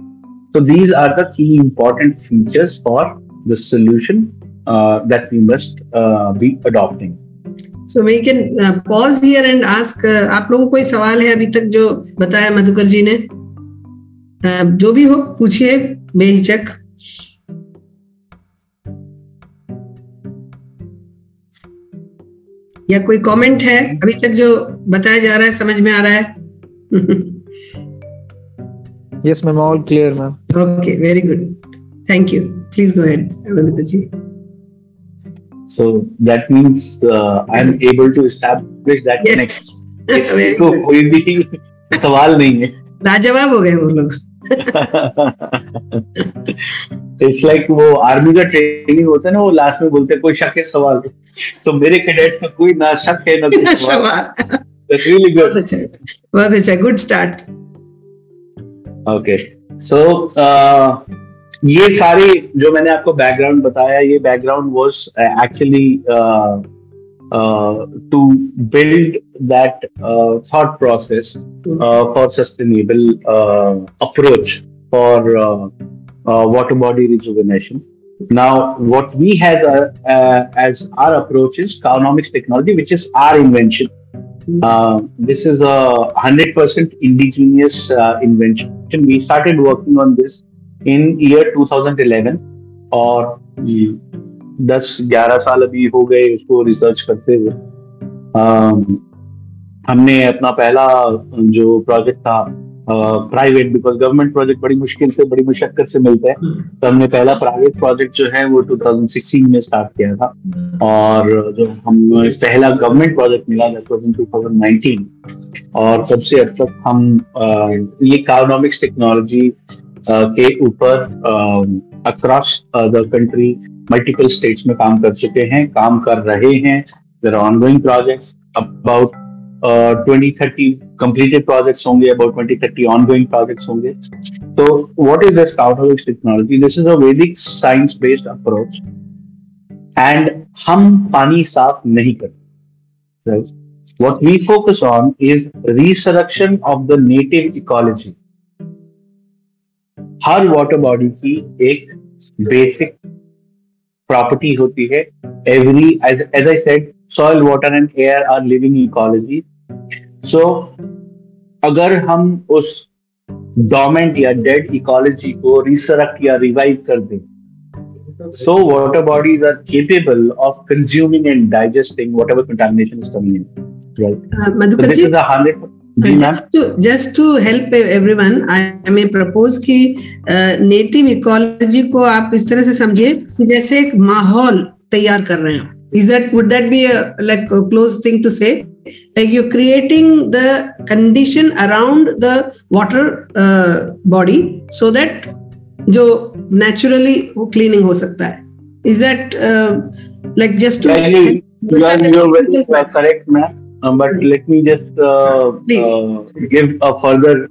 So, these are the key important features for the solution uh, that we must uh, be adopting. So we can pause here and ask आप लोगों को कोई सवाल है अभी तक जो बताया मधुकर जी ने? Uh, जो भी हो पूछिए बेहिचक या कोई कमेंट है? अभी तक जो बताया जा रहा है समझ में आ रहा है? Yes ma'am all clear ma'am okay very good thank you please go ahead Madhukar ji So that means uh, I'm able to establish that yes. connection. इसको कोई भी सवाल नहीं है. लाजवाब हो गए वो लोग. इट्स लाइक वो आर्मी का ट्रेनिंग होता है ना वो लास्ट में बोलते हैं कोई शक है सवाल? तो मेरे कैडेट्स में कोई ना शक है ना कोई सवाल. really good. बहुत अच्छा बहुत अच्छा गुड स्टार्ट ओके सो ये सारे जो मैंने आपको बैकग्राउंड बताया ये background was actually to build that thought process for sustainable approach for water body rejuvenation. Now, what we has uh, uh, as our approach is Cowonomics technology, which is our invention. Uh, this is a 100% indigenous uh, invention. We started working on this in year 2011 और दस, ग्यारह साल अभी हो गए उसको research करते हुए हमने अपना पहला जो प्रोजेक्ट था प्राइवेट बिकॉज़ गवर्नमेंट प्रोजेक्ट बड़ी मुश्किल से बड़ी मुशक्कत से मिलता है। तो हमने पहला प्राइवेट प्रोजेक्ट जो है वो 2016 में स्टार्ट किया था। और जो हम पहला गवर्नमेंट प्रोजेक्ट मिला वाज इन 2019 और तब से अब तक हम ये कार्नोमिक्स टेक्नोलॉजी के ऊपर across the country multiple states में काम कर चुके हैं काम कर रहे हैं। There ongoing project about twenty thirty completed projects होंगे about twenty thirty ongoing projects होंगे। तो what is this काउंटरविक्स technology this is a Vedic science based approach and हम पानी साफ़ नहीं करते what we focus on is resurrection of the native ecology. हर water body की एक बेसिक प्रॉपर्टी होती है। Every as I said soil water and air are living ecology so so, अगर हम उस डोमेंट या डेड इकोलॉजी को रिसरक्ट या रिवाइव कर दें so water bodies are capable of consuming and digesting whatever contamination is coming in just to help every one I propose की native ecology को आप इस तरह से समझिए जैसे एक माहौल तैयार कर रहे हैं। Is that would that be like close thing to say like you're creating the condition around the water uh, body so that जो naturally वो cleaning हो सकता है is that uh, like just to yeah, you, are, you are very correct ma'am Um, but let me just uh, uh, give a further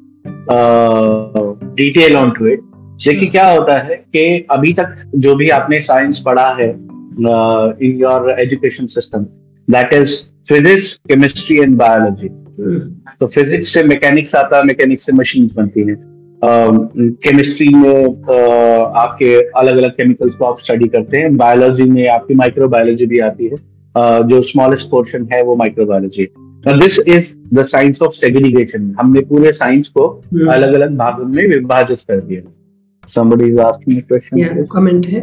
uh, detail onto it. देखिए क्या होता है कि अभी तक जो भी आपने साइंस पढ़ा है in your education system that is physics chemistry and biology तो फिजिक्स से मैकेनिक्स आता है मैकेनिक्स से मशीन बनती है। केमिस्ट्री uh, में uh, आपके अलग अलग केमिकल्स को आप स्टडी करते हैं। बायोलॉजी में आपकी माइक्रोबायोलॉजी भी आती है। Uh, जो स्मॉलेस्ट पोर्शन है वो microbiology this is the science of segregation हमने पूरे साइंस को अलग अलग भागों में विभाजित कर दिया। Somebody is asking a question. Yeah comment है।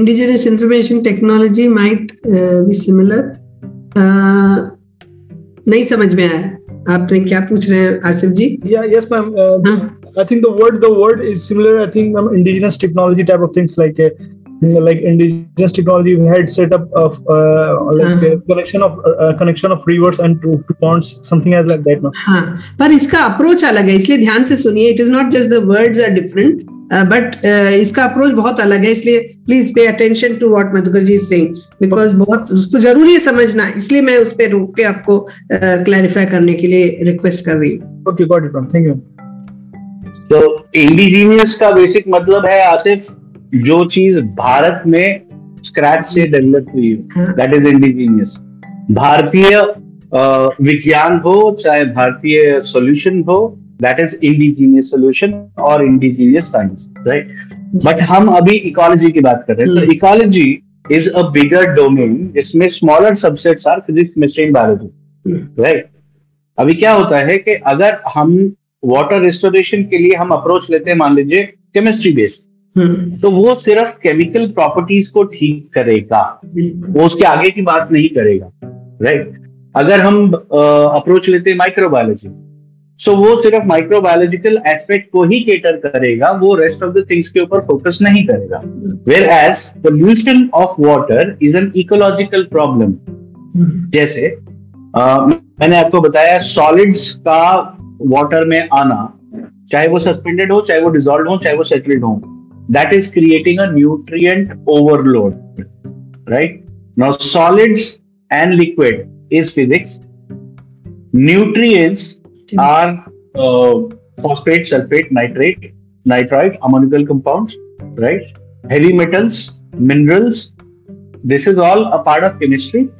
Indigenous information technology might uh, be similar. नहीं समझ में आया आपने क्या पूछ रहे हैं आसिफ जी या yes ma'am I think the word the word is similar. I think um, indigenous technology type of things like uh, like indigenous technology we had set up of uh, like uh-huh. connection of uh, connection of rivers and to, to ponds something as like that. No? हाँ पर इसका approach अलग है इसलिए ध्यान से सुनिए it is not just the words are different but uh, uh, इसका अप्रोच बहुत अलग है इसलिए please pay attention to what Madhukar ji Singh because बहुत उसको ज़रूरी है समझना इसलिए मैं उस पर रोक के आपको क्लैरिफाई uh, करने के लिए रिक्वेस्ट कर रही हूँ। Okay got it thank you तो इंडिजीनियस का बेसिक मतलब है आसिफ जो चीज़ भारत में स्क्रैच से डेवलप हुई हो दैट इज़ इंडिजीनियस भारतीय विज्ञान हो चाहे भारतीय सॉल्यूशन हो दैट इज़ इंडिजीनियस सोल्यूशन और इंडिजीनियस साइंस राइट बट हम अभी इकोलॉजी की बात कर रहे हैं। तो ecology is a bigger domain जिसमें smaller subsets are physics chemistry and biology right अभी क्या होता है कि अगर हम वाटर रिस्टोरेशन के लिए हम अप्रोच लेते हैं मान लीजिए केमिस्ट्री बेस्ड तो वो सिर्फ़ केमिकल प्रॉपर्टीज़ को ठीक करेगा। वो उसके आगे की बात नहीं करेगा राइट अगर हम अप्रोच लेते हैं माइक्रोबायोलॉजी सो so, वो सिर्फ़ माइक्रोबायोलॉजिकल एस्पेक्ट को ही केटर करेगा वो रेस्ट ऑफ़ द थिंग्स के ऊपर फोकस नहीं करेगा। Whereas pollution of water is an ecological problem जैसे आ, मैंने आपको बताया सॉलिड्स का वाटर में आना चाहे वो सस्पेंडेड हो चाहे वो डिजोल्व हो चाहे वो सेटल्ड हो that is creating a nutrient overload right now solids and liquid is physics nutrients are uh, phosphate, sulfate, nitrate, nitrite, ammonical compounds, right? Heavy metals, minerals. This is all a part of chemistry,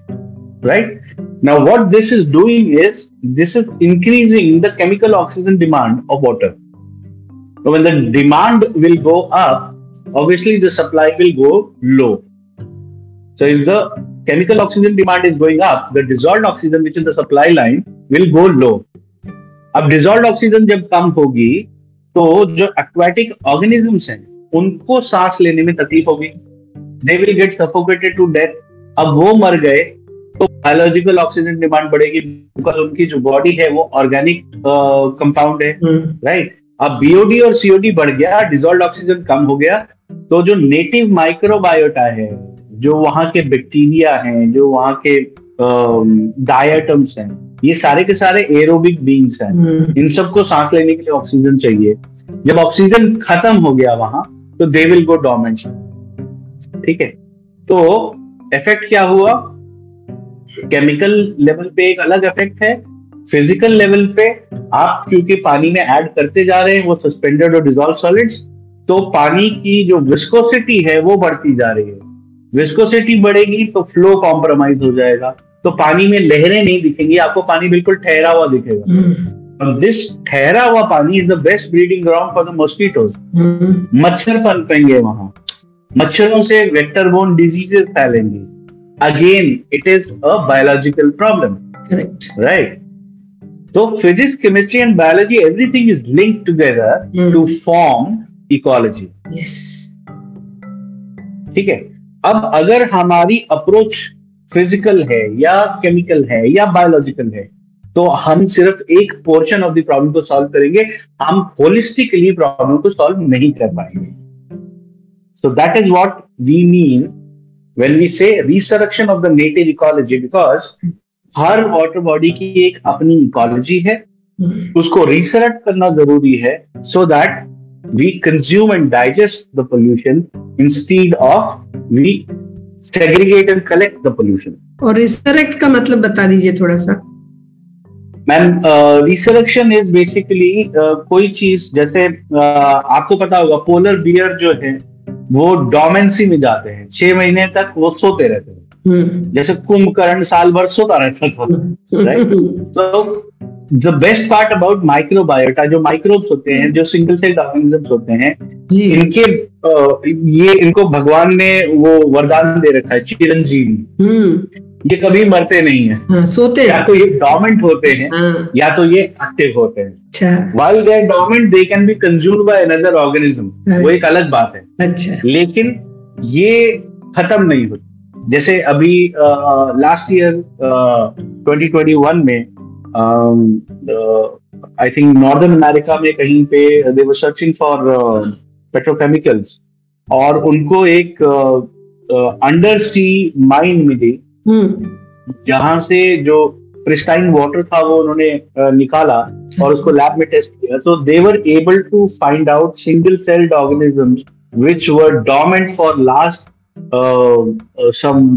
right? Now, what this is doing is this is increasing the chemical oxygen demand of water. So, when the demand will go up, obviously the supply will go low. So, if the chemical oxygen demand is going up, the dissolved oxygen, which is the supply line, will go low. अब dissolve oxygen जब कम होगी तो जो aquatic organisms हैं उनको सांस लेने में तकलीफ़ होगी। They will get suffocated to death अब वो मर गए तो बायोलॉजिकल ऑक्सीजन डिमांड बढ़ेगी बिकॉज़ उनकी जो बॉडी है वो ऑर्गेनिक कंपाउंड है राइट हम्म। अब बीओडी और सीओडी बढ़ गया डिजोल्व ऑक्सीजन कम हो गया तो जो नेटिव माइक्रोबायोटा है जो वहाँ के बैक्टीरिया हैं जो वहाँ के डायटम्स हैं ये सारे के सारे एरोबिक बींग्स हैं। हम्म। इन सबको सांस लेने के लिए ऑक्सीजन चाहिए। जब ऑक्सीजन खत्म हो गया वहाँ तो दे विल गो डोमेंट ठीक है? तो इफ़ेक्ट क्या हुआ? केमिकल लेवल पे एक अलग इफ़ेक्ट है। फ़िज़िकल लेवल पे आप क्योंकि पानी में ऐड करते जा रहे हैं वो सस्पेंडेड और डिजोल्व सॉलिड्स तो पानी की जो विस्कोसिटी है वो बढ़ती जा रही है। विस्कोसिटी बढ़ेगी तो फ्लो कॉम्प्रोमाइज हो जाएगा। तो पानी में लहरें नहीं दिखेंगी आपको पानी बिल्कुल ठहरा हुआ दिखेगा। दिस ठहरा हुआ पानी is the best breeding ground for the mosquitoes मच्छर पनपेंगे वहाँ। मच्छरों से vector borne diseases फैलेंगे। Again it is a biological problem right तो physics chemistry and biology everything is link together to form ecology ठीक है? अब अगर हमारी अप्रोच फ़िज़िकल है या केमिकल है या बायोलॉजिकल है तो हम सिर्फ़ एक पोर्शन ऑफ़ द प्रॉब्लम को सॉल्व करेंगे, हम होलिस्टिकली प्रॉब्लम को सॉल्व नहीं कर पाएँगे। So that is what we mean when we say resurrection of the native ecology because her water body की एक अपनी इकोलॉजी है, उसको रिसरक्ट करना ज़रूरी है so that we consume and digest the pollution instead of we segregate and collect the pollution और resurrect का मतलब बता दीजिए थोड़ा सा। मैम रिसरेक्शन इज़ बेसिकली कोई चीज़ जैसे uh, आपको पता होगा पोलर बियर जो है वो डोमेंसी में जाते हैं। छह महीने तक वो सोते रहते हैं। जैसे कुंभकर्ण साल भर सोता रहता था राइट तो the best part about microbiota जो माइक्रोब्स होते हैं जो सिंगल सेल ऑर्गेनिजम्स होते हैं इनके ये इनको भगवान ने वो वरदान दे रखा है चिरंजीवी। ये कभी मरते नहीं है। हाँ, सोते या तो ये डोमेंट होते हैं हाँ, या तो ये एक्टिव होते हैं। While they dormant they can be consume by another organism वो एक अलग बात है। अच्छा। लेकिन ये खत्म नहीं होती। जैसे अभी last year twenty twenty one में आई थिंक नॉर्दर्न अमेरिका में कहीं पे they were searching for petrochemicals और उनको एक अंडर सी माइन मिली जहाँ से जो क्रिस्टाइन वाटर था वो उन्होंने निकाला और उसको लैब में टेस्ट किया। तो they were able to find out single celled organism which were dormant for last some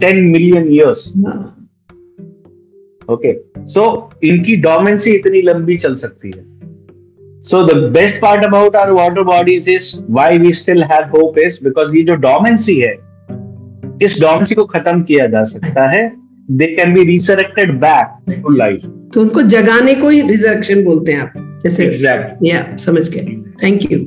ten million years okay so इनकी डोमेंसी इतनी लंबी चल सकती है। So the best part about our water bodies is why we still have hope is because ये जो dormancy है इस डॉमेंसी को खत्म किया जा सकता है। They can be resurrected back to life तो उनको जगाने को ही रिजरेक्शन बोलते हैं आप। जैसे एग्जैक्ट या समझ गए। थैंक यू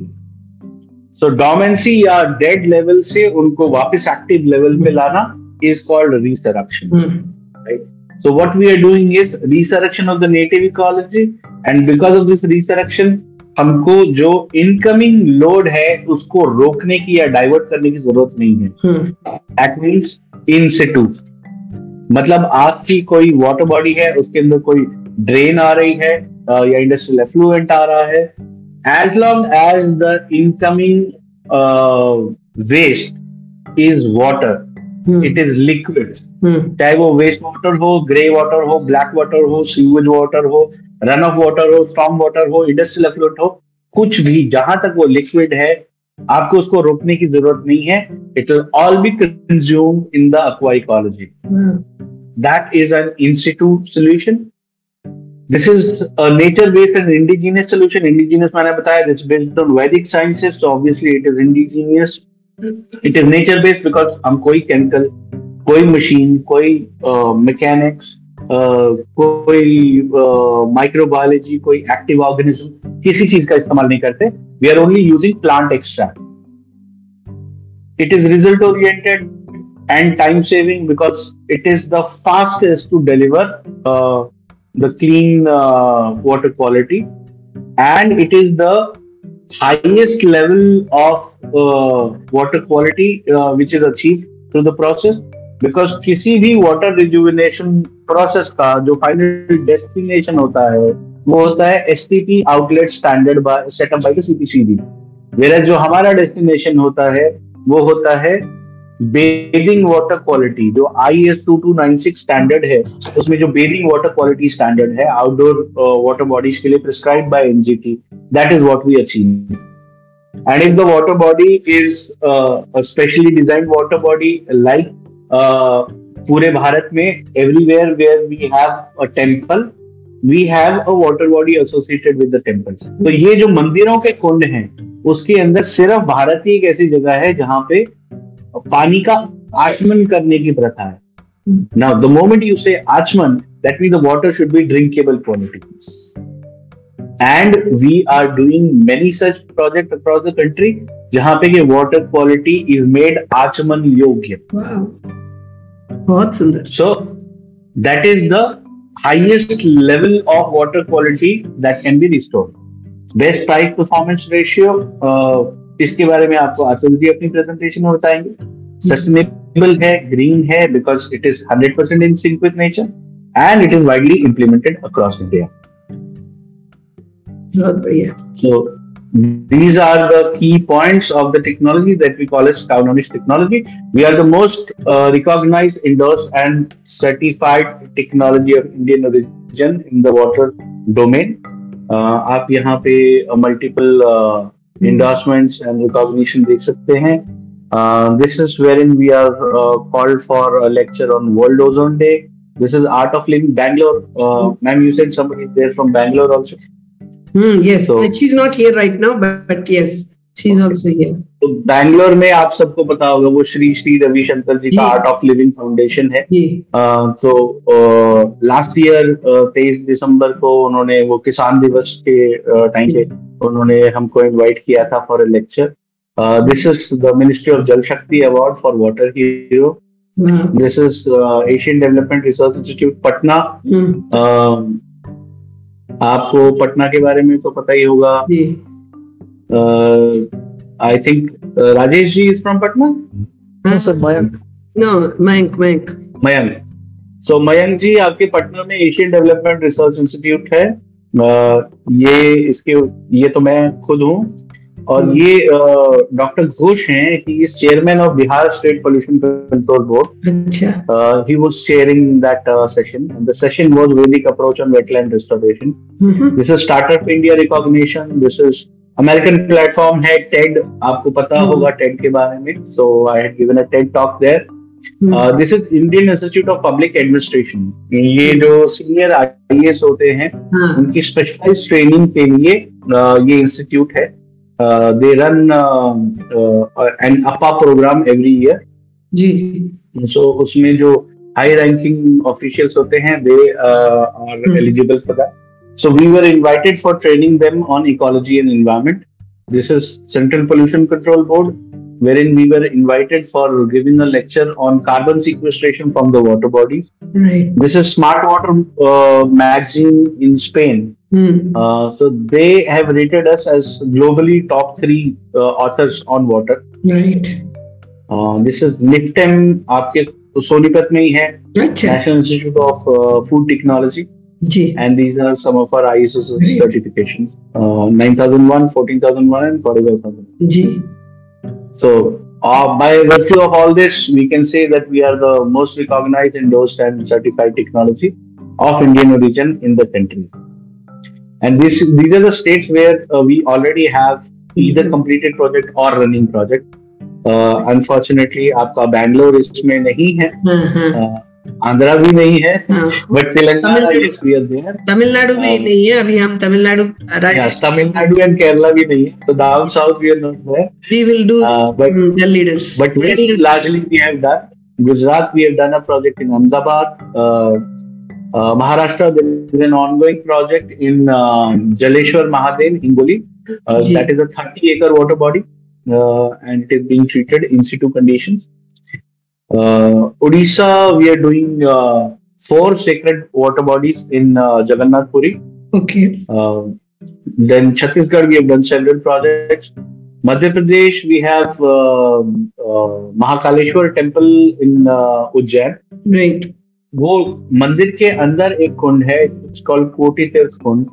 सो डोमेंसी या डेड लेवल से उनको वापस एक्टिव लेवल में लाना is called resurrection so what we are doing is resurrection of the native ecology and because of this resurrection हमको जो इनकमिंग लोड है उसको रोकने की या डाइवर्ट करने की ज़रूरत नहीं है। एट मीन्स इन सिटू मतलब आपकी कोई वाटर बॉडी है उसके अंदर कोई ड्रेन आ रही है या इंडस्ट्रियल एफ्लुएंट आ रहा है। As long as the incoming waste is water it is liquid चाहे वो वेस्ट वाटर हो ग्रे वाटर हो ब्लैक वाटर हो सीवेज वाटर हो रन ऑफ़ वाटर हो स्ट्रॉम वाटर हो इंडस्ट्रियल एफ्लुएंट हो कुछ भी जहाँ तक वो लिक्विड है आपको उसको रोकने की ज़रूरत नहीं है। It will all be consume in the aqua ecology that is an institute solution this is nature based and indigenous solution indigenous मैंने बताया this based on Vedic sciences obviously it is indigenous it is nature based because हम कोई chemical कोई machine, कोई mechanics कोई microbiology कोई active organism किसी चीज़ का इस्तेमाल नहीं करते। We are only using plant extract it is result oriented and time saving because it is the fastest to deliver the clean water quality and it is the highest level of water quality which is achieve through the process because किसी भी water rejuvenation process का जो final destination होता है, वो होता है S T P outlet standard set up by CPCB मेरा जो हमारा डेस्टिनेशन होता है, वो होता है बेदिंग वाटर क्वालिटी जो I S two two nine six standard है, उसमें जो बेदिंग वाटर क्वालिटी स्टैंडर्ड है आउटडोर वाटर बॉडीज के लिए prescribe by NGT that is what we achieve and if the water body is specially a specially body like पूरे भारत में everywhere where we have a temple we have a water body associated with the temple तो ये जो मंदिरों के कुंड हैं, उसके अंदर सिर्फ़ भारत ही एक ऐसी जगह है जहाँ पे पानी का आचमन करने की प्रथा है। Now the moment you say achaman that mean the water should be drinkable quality and we are doing many such project across the country जहाँ पे कि वाटर क्वालिटी इज़ मेड आचमन योग्य। बहुत सुंदर। So that is the highest level of water quality that can be restored best price performance ratio इसके बारे में आपको अतुल जी अपनी प्रेजेंटेशन में बताएँगे। सस्टेनेबल है ग्रीन है because it is hundred percent in sync with nature and it is widely implemented across India बहुत बढ़िया। So these are the key points of the technology that we call as Cloudnomics technology. We are the most uh, recognized, endorsed, and certified technology of Indian origin in the water domain. Uh, आप यहाँ पे multiple endorsements and recognition देख सकते हैं. Uh, this is wherein we are uh, called for a lecture on World Ozone Day. This is Art of Living Bangalore. Uh, Ma'am, you said somebody is there from Bangalore also. Mm, yes, so, she's not here right now, but, but yes, she's also here. तो बैंगलोर में आप सबको पता होगा वो श्री श्री रविशंकर जी का art of living foundation है। तो लास्ट ईयर तेईस दिसंबर को उन्होंने वो किसान दिवस के टाइम पे उन्होंने हमको इनवाइट किया था for a lecture this is the ministry of Jal Shakti award for water hero this is Asian development research institute Patna आपको पटना के बारे में तो पता ही होगा। I think Rajesh ji is from Patna? Mayank. No Mayank Mayank. Mayank. So Mayank ji आपके पटना में एशियन डेवलपमेंट रिसर्च इंस्टीट्यूट है। uh, ये इसके ये तो मैं खुद हूँ। और हम्म। ये डॉक्टर घोष हैं he is chairman of Bihar state pollution control board he was chairing that session the session was Vedic approach on wetland restoration this is startup India recognition this is American platform है TED आपको पता हम्म। होगा TED के बारे में. So I had given a TED talk there this is Indian institute of public administration ये जो senior IAS होते हैं हाँ। उनकी स्पेशलाइज ट्रेनिंग के लिए uh, ये इंस्टीट्यूट है. they run uh, uh, an APA program every year. Ji so उसमें जो high ranking officials होते हैं they uh, are hmm. eligible for that. So we were invited for training them on ecology and environment. This is Central Pollution Control Board, wherein we were invited for giving a lecture on carbon sequestration from the water bodies. Right. This is Smart Water uh, magazine in Spain. Hmm. Uh, so they have rated us as globally top three uh, authors on water. Right. Uh, this is NIPTEM आपके सोनीपत में ही है National Institute of uh, Food Technology. Ji. And these are some of our ISO right. certifications. Uh, 9001, 14001 and 45000. जी. So uh, by virtue of all this, we can say that we are the most recognized, endorsed and certified technology of Indian origin in the country. And these these are the states where uh, we already have either mm-hmm. completed project or running project. Uh, unfortunately, आपका बैंगलोर इसमें नहीं है आंध्रा भी नहीं है but Telangana Tamil Nadu भी नहीं है अभी हम तमिलनाडु तमिलनाडु एंड केरला भी नहीं है तो down south we are not there we will do the leaders but largely we have done Gujarat we have done a project in Ahmedabad uh, Maharashtra, there is an ongoing project in uh, Jaleshwar Mahadev, Hingoli. Uh, that is a 30 acre water body uh, and it is being treated in situ conditions. Uh, Odisha, we are doing uh, four sacred water bodies in uh, Jagannath Puri. Okay. Uh, then Chhattisgarh, we have done several projects. Madhya Pradesh, we have uh, Mahakaleshwar temple in uh, Ujjain. Right. वो मंदिर के अंदर एक कुंड है कोटी तीर्थ कुंड।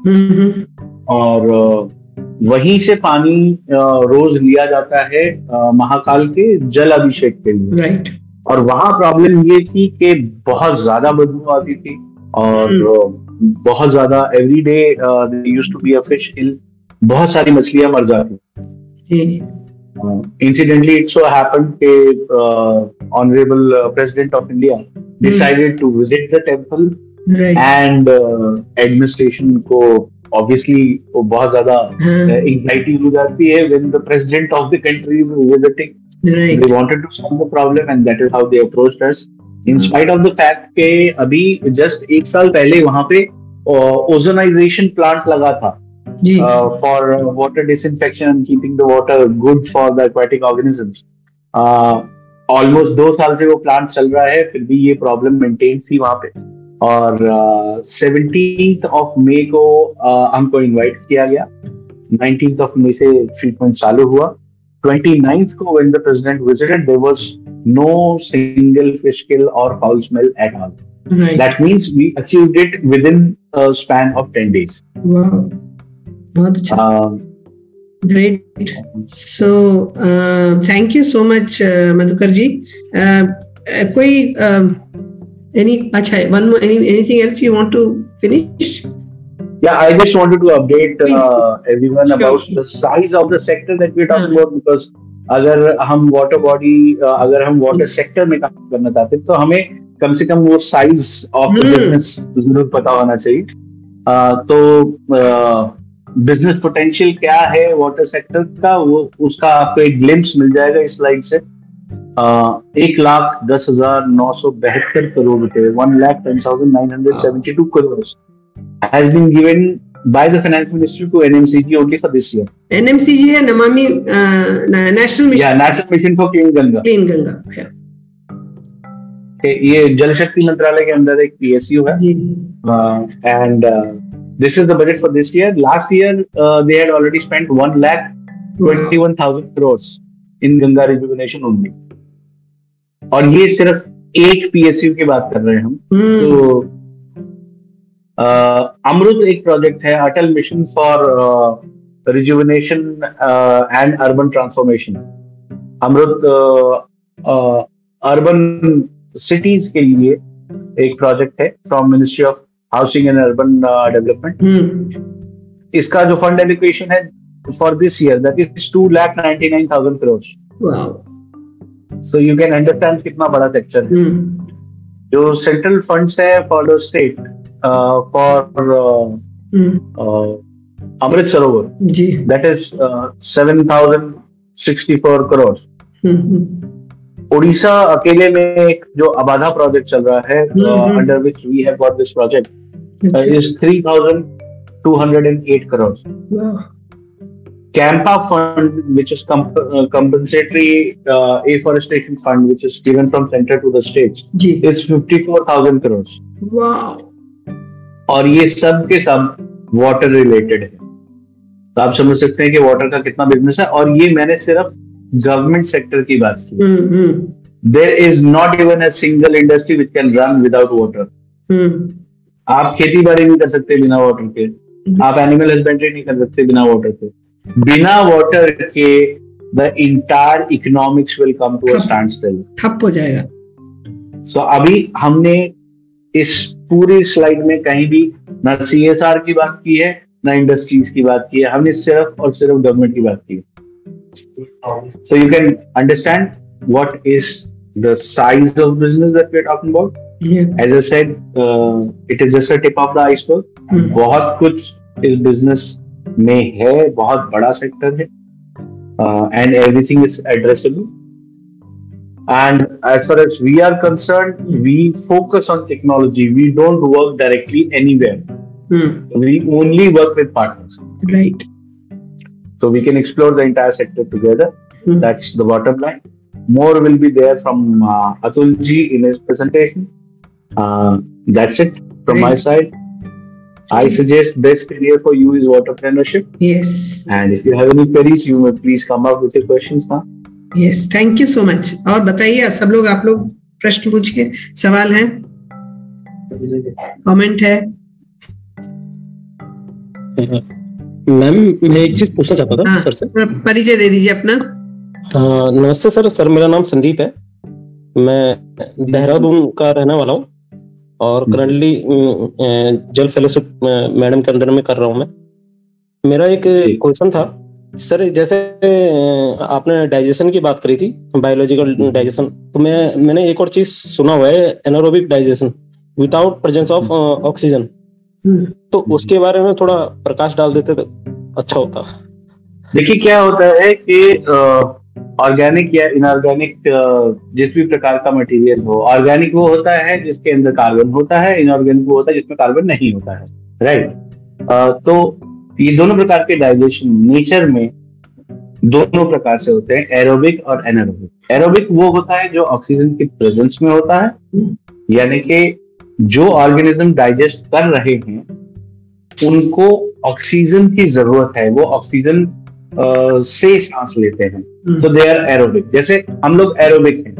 और वहीं से पानी रोज लिया जाता है महाकाल के जल अभिषेक के लिए। राइट और वहाँ प्रॉब्लम ये थी कि बहुत ज़्यादा बदबू आती थी और हम्म। बहुत ज़्यादा every day use to be a fish kill बहुत सारी मछलियाँ मर जाती। इंसिडेंटली इट्स सो हैपेंड के honourable president of India decided to visit the temple and administration को ऑब्वियसली वो बहुत ज़्यादा एंग्जाइटी हो जाती है when the president of the country is visiting they wanted to solve the problem and that is how they approached us in spite of the fact के अभी just एक साल पहले वहाँ पे ओजोनाइजेशन प्लांट लगा था uh, for water disinfection and keeping the water good for the aquatic organisms. Uh, almost दो साल से वो प्लांट चल रहा है फिर भी ये प्रॉब्लम मेंटेन थी वहाँ पे। और सेवनटीन ऑफ़ मे को uh, हमको इनवाइट किया गया। नाइनटीन ऑफ़ मे से ट्रीटमेंट चालू हुआ। ट्वेंटी नाइन्थ को when the president visited there was no single fish kill और foul smell at all that means we achieved it within span of 10 days बहुत अच्छा uh, Great. So, uh, thank you so much, uh. Uh, uh, uh, any, achha, one more, any, anything else you want to finish? Yeah, I just wanted to update uh, everyone sure. about the size of the sector that we're talking about because अगर हम water body अगर हम water sector में काम करना चाहते हैं तो हमें कम से कम वो साइज़ ऑफ़ बिज़नेस ज़रूर पता होना चाहिए तो बिज़नेस पोटेंशियल क्या है वाटर सेक्टर का वो उसका आपको एक ग्लिम्स मिल जाएगा इस स्लाइड से एक लाख दस हज़ार नौ सौ बहत्तर करोड़ रुपए one lakh ten thousand nine hundred seventy two crore has been given by the finance ministry to NMCG only for this year. NMCG है Namami uh, national mission. Yeah, national mission for clean Ganga. Clean Ganga. Yeah. ये जल शक्ति मंत्रालय के अंदर एक PSU है and is the budget for this year last year they had already spent one lakh twenty one thousand crore in Ganga rejuvenation only और ये सिर्फ़ एक पीएसयू की बात कर रहे हैं हम। hmm. तो अमृत एक प्रोजेक्ट है Atal mission for rejuvenation and urban transformation Amrut urban cities के लिए एक प्रोजेक्ट है from ministry of housing and urban development इसका जो फंड एलोकेशन है for this year that is two lakh ninety nine thousand crore so you can understand कितना बड़ा sector है। Hmm. जो सेंट्रल फंड्स है for the state for Amrit Sarovar ji. That is seven thousand sixty four crore Orissa अकेले में एक जो अबाधा project चल रहा है under which we have got this project two hundred and eight crore Campa fund, which is comp- uh, compensatory uh, afforestation fund, which is given from center to the states, Ji. is 54,000 crores. Wow. और ये सब के सब water related है। तो आप समझ सकते हैं कि वाटर का कितना बिज़नेस है। और ये मैंने सिर्फ़ गवर्नमेंट सेक्टर की बात की। There is not even a single industry which can run without water आप खेती बाड़ी नहीं कर सकते बिना वाटर के। हम्म। आप एनिमल हस्बेंड्री नहीं कर सकते बिना वाटर के। बिना वाटर के the entire economics will come to a standstill ठप हो जाएगा। सो so, अभी हमने इस पूरी स्लाइड में कहीं भी ना सीएसआर की बात की है ना इंडस्ट्रीज़ की बात की है। हमने सिर्फ़ और सिर्फ़ गवर्नमेंट की बात की है। So you can understand what is the size of business that we as I said it is just a tip of the iceberg बहुत कुछ इस बिज़नेस में है बहुत बड़ा सेक्टर है and everything is addressable And as far as we are concerned, mm. we focus on technology. We don't work directly anywhere. Hmm. We only work with partners. Right. So we can explore the entire sector together. Hmm. That's the bottom line. More will be there from uh, Atulji in his presentation. Uh, that's it from right. my side. I suggest best career for you is entrepreneurship. Yes. And if you have any queries, you may please come up with your questions now. Yes thank you so much और बताइए सब लोग आप लोग प्रश्न पूछिए सवाल है कमेंट है मैम मैं एक चीज़ पूछना चाहता था हाँ, सर से परिचय दे दीजिए अपना हाँ नमस्ते सर सर मेरा नाम संदीप है मैं देहरादून का रहने वाला हूँ और करंटली जल फेलोशिप मैडम के अंदर में कर रहा हूँ मैं। मेरा एक क्वेश्चन था। सर जैसे आपने डाइजेशन की बात करी थी बायोलॉजिकल डाइजेशन तो मैं मैंने एक और चीज़ सुना हुआ है anaerobic digestion without presence of oxygen तो उसके बारे में थोड़ा प्रकाश डाल देते तो अच्छा होता। देखिए क्या होता है कि ऑर्गेनिक या इनऑर्गेनिक जिस भी प्रकार का मटेरियल हो ऑर्गेनिक वो होता है जिसके अंदर कार्बन होता है इनऑर्गेनिक वो होता है जिसमें कार्बन नहीं होता है राइट तो ये दोनों प्रकार के डाइजेशन नेचर में दोनों प्रकार से होते हैं एरोबिक और एनारोबिक एरोबिक वो होता है जो ऑक्सीजन की प्रेजेंस में होता है, यानी कि जो ऑर्गेनिज्म डाइजेस्ट कर रहे हैं, उनको ऑक्सीजन की ज़रूरत है, वो ऑक्सीजन से सांस लेते हैं। तो दे आर एरोबिक जैसे हम लोग एरोबिक हैं।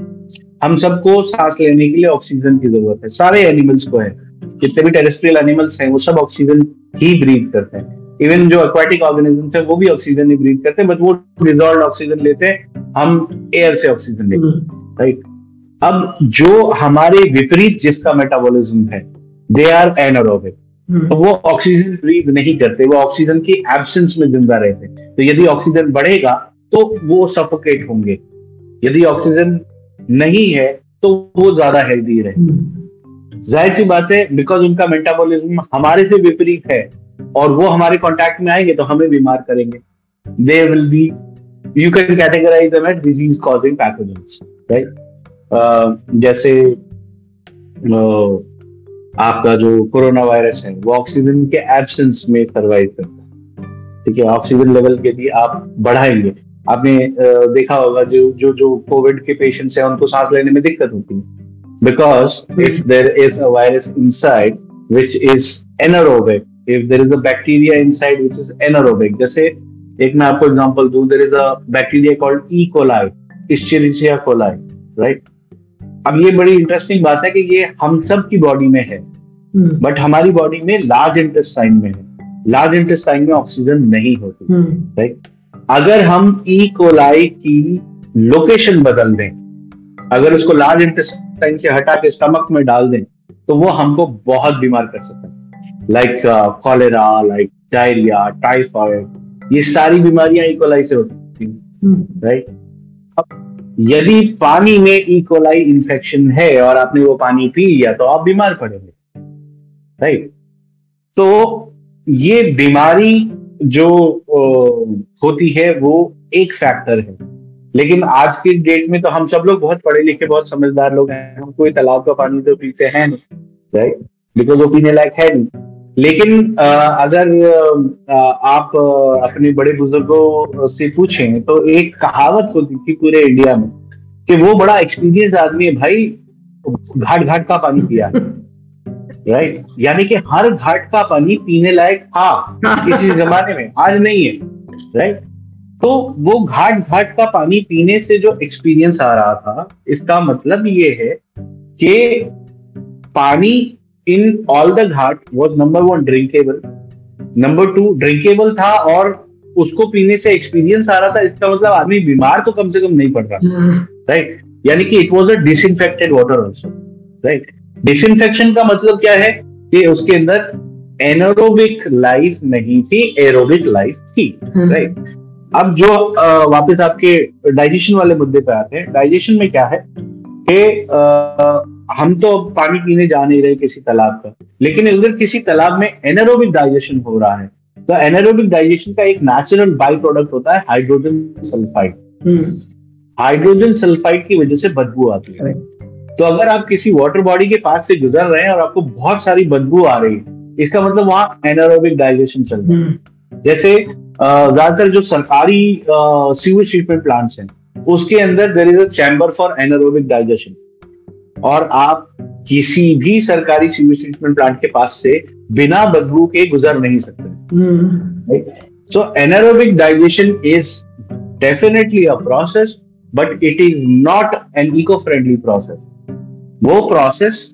हम सबको सांस लेने के लिए ऑक्सीजन की ज़रूरत है। सारे एनिमल्स को है। जितने भी टेरेस्ट्रियल एनिमल्स हैं वो सब ऑक्सीजन ही ब्रीथ करते हैं। इवन जो एक्वाटिक ऑर्गेनिज्म है वो भी ऑक्सीजन ही ब्रीथ करते हैं बट वो डिजॉल्व ऑक्सीजन लेते हैं। हम एयर से ऑक्सीजन लेते हैं। Right hmm. अब जो हमारे विपरीत जिसका मेटाबॉलिज्म है दे आर एनारोबिक तो वो ऑक्सीजन ब्रीथ नहीं करते वो ऑक्सीजन की एब्सेंस में ज़िंदा रहते। तो यदि ऑक्सीजन बढ़ेगा तो वो सफोकेट होंगे। यदि ऑक्सीजन नहीं है तो वो ज़्यादा हेल्दी रहे। हम्म। ज़ाहिर सी बात है बिकॉज़ उनका मेटाबॉलिज्म हमारे से विपरीत है और वो हमारे कॉन्टेक्ट में आएँगे तो हमें बीमार करेंगे। They will be you can categorize them as disease causing pathogens right जैसे uh, आपका जो कोरोना वायरस है, वो ऑक्सीजन के एब्सेंस में सरवाइव करता है। ठीक है, ऑक्सीजन लेवल के लिए आप बढ़ाएँगे। आपने देखा होगा जो जो जो कोविड के पेशेंट्स हैं, उनको सांस लेने में दिक्कत होती है। Because if there is a virus inside which is anaerobic, if there is a bacteria inside which is anaerobic, जैसे एक मैं आपको एग्जांपल दूँ there is a bacteria called E coli Escherichia coli right अब ये बड़ी इंटरेस्टिंग बात है कि ये हम सब की बॉडी में है बट hmm. हमारी बॉडी में लार्ज इंटेस्टाइन में है। लार्ज इंटेस्टाइन में ऑक्सीजन नहीं होती राइट hmm. अगर हम ई कोलाई की लोकेशन बदल दें अगर उसको लार्ज इंटेस्टाइन से हटा के स्टमक में डाल दें तो वो हमको बहुत बीमार कर सकता है। Like cholera like diarrhoea typhoid ये सारी बीमारियाँ इकोलाई से हो सकती हैं राइट अब यदि पानी में इकोलाई इंफेक्शन है और आपने वो पानी पी लिया तो आप बीमार पड़ेंगे। राइट तो ये बीमारी जो होती है, वो एक फैक्टर है। लेकिन आज के डेट में तो हम सब लोग बहुत पढ़े लिखे बहुत समझदार लोग हैं। हम कोई तालाब का पानी तो पीते हैं नहीं राइट बिकॉज़ वो पीने लायक है नहीं। लेकिन आ, अगर आ, आप अपने बड़े बुज़ुर्गों से पूछें तो एक कहावत होती थी पूरे इंडिया में कि वो बड़ा एक्सपीरियंस आदमी है भाई घाट घाट का पानी पिया। राइट यानी कि हर घाट का पानी पीने लायक था किसी जमाने में आज नहीं है। राइट तो वो घाट घाट का पानी पीने से जो एक्सपीरियंस आ रहा था इसका मतलब ये है कि पानी in all the ghat was number one drinkable number two drinkable था और उसको पीने से एक्सपीरियंस आ रहा था इसका मतलब आदमी बीमार तो कम से कम नहीं पड़ रहा। राइट यानी कि it was a disinfected water also right disinfection का मतलब क्या है? कि उसके अंदर एनोरोबिक लाइफ नहीं थी एरोबिक लाइफ थी। राइट अब जो वापस आपके डाइजेशन वाले मुद्दे पे आते हैं। डाइजेशन में क्या है? कि हम तो पानी पीने जा नहीं रहे किसी तालाब का लेकिन अगर किसी तालाब में एनारोबिक डाइजेशन हो रहा है। तो एनारोबिक डाइजेशन का एक नेचुरल बाई प्रोडक्ट होता है हाइड्रोजन सल्फाइड हाइड्रोजन सल्फाइड की वजह से बदबू आती है। तो अगर आप किसी वाटर बॉडी के पास से गुजर रहे हैं और आपको बहुत सारी बदबू आ रही है इसका मतलब वहाँ एनारोबिक डाइजेशन चल रहा है। हम्म। जैसे ज़्यादातर जो सरकारी सीवेज ट्रीटमेंट प्लांट्स हैं उसके अंदर there is a chamber for anaerobic digestion और आप किसी भी सरकारी सीवेज ट्रीटमेंट प्लांट के पास से बिना बदबू के गुजर नहीं सकते। So anaerobic digestion is definitely a process but it is not an eco friendly process वो प्रोसेस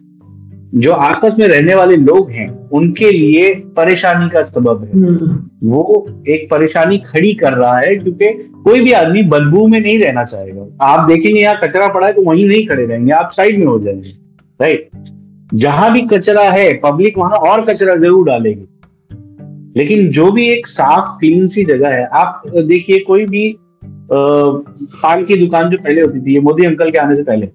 जो आपस में रहने वाले लोग हैं उनके लिए परेशानी का सबब है। हम्म। वो एक परेशानी खड़ी कर रहा है, क्योंकि कोई भी आदमी बदबू में नहीं रहना चाहेगा। आप देखेंगे यहाँ कचरा पड़ा है तो वहीं नहीं खड़े रहेंगे, आप साइड में हो जाएँगे राइट जहाँ भी कचरा है, पब्लिक वहाँ और कचरा ज़रूर डालेगी। लेकिन जो भी एक साफ़ क्लीन सी जगह है, आप देखिए कोई भी पान की दुकान जो पहले होती थी, ये मोदी अंकल के आने से पहले,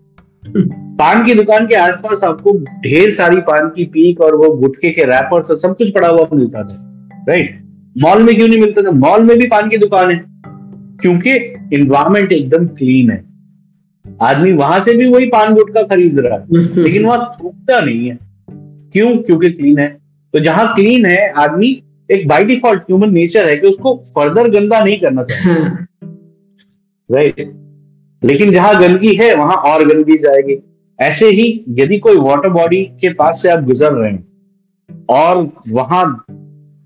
पान की दुकान के आसपास आपको ढेर सारी पान की पीक और वो गुटके के रैपर्स और सब कुछ पड़ा हुआ मिलता था राइट मॉल में क्यों नहीं मिलता? था मॉल में भी पान की दुकान है। क्योंकि इन्वायरमेंट एकदम क्लीन है। आदमी वहाँ से भी वही पान गुटका खरीद रहा है। लेकिन वहाँ थूकता नहीं है। क्यों? क्योंकि क्लीन है। तो जहाँ क्लीन है आदमी एक बाई डिफ़ॉल्ट ह्यूमन नेचर है कि उसको फर्दर गंदा नहीं करना चाहिए। राइट हाँ। लेकिन जहाँ गंदगी है वहाँ और गंदगी जाएगी। ऐसे ही यदि कोई वाटर बॉडी के पास से आप गुजर रहे हैं और वहाँ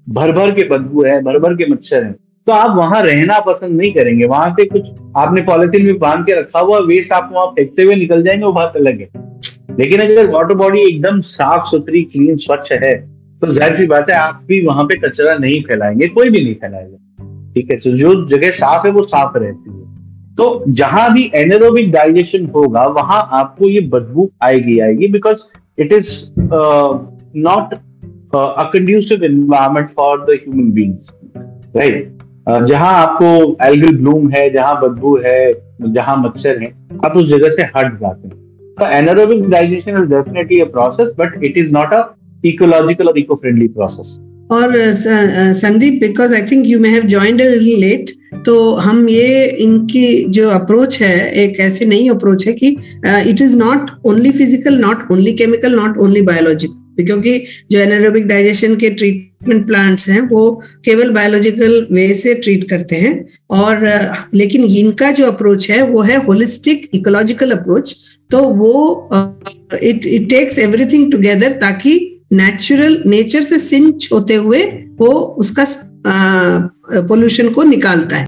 भर भर के बदबू है भर भर के मच्छर है। तो आप वहाँ रहना पसंद नहीं करेंगे। वहाँ से कुछ आपने पॉलिथीन में बाँध के रखा हुआ वेस्ट आप वहाँ फेंकते हुए निकल जाएँगे, वो बात अलग है। लेकिन अगर वाटर बॉडी एकदम साफ़ सुथरी क्लीन स्वच्छ है तो ज़ाहिर सी बात है, आप भी वहाँ पे कचरा नहीं फैलाएँगे, कोई भी नहीं फैलाएगा। ठीक है? तो जो जगह साफ़ है, वो साफ़ रहती है। तो जहाँ भी एनेरोबिक डाइजेशन होगा, वहाँ आपको ये बदबू आएगी आएगी because it is not a conducive environment for the human beings right जहाँ आपको एल्गल ब्लूम है, जहाँ बदबू है, जहाँ मच्छर है, आप उस जगह से हट जाते हैं। Anaerobic digestion is definitely a process but it is not a ecological और इको फ्रेंडली प्रोसेस और Sandeep because I think you may have joined late तो हम ये इनकी जो अप्रोच है, एक ऐसे नई अप्रोच है कि it is not only physical not only chemical not only biological क्योंकि जो एनारोबिक डाइजेशन के ट्रीटमेंट प्लांट्स हैं, वो केवल बायोलॉजिकल वे से ट्रीट करते हैं। और लेकिन इनका जो अप्रोच है, वो है होलिस्टिक इकोलॉजिकल अप्रोच तो वो it it takes everything together ताकि नेचुरल नेचर से सिंच होते हुए वो उसका पोल्यूशन को निकालता है।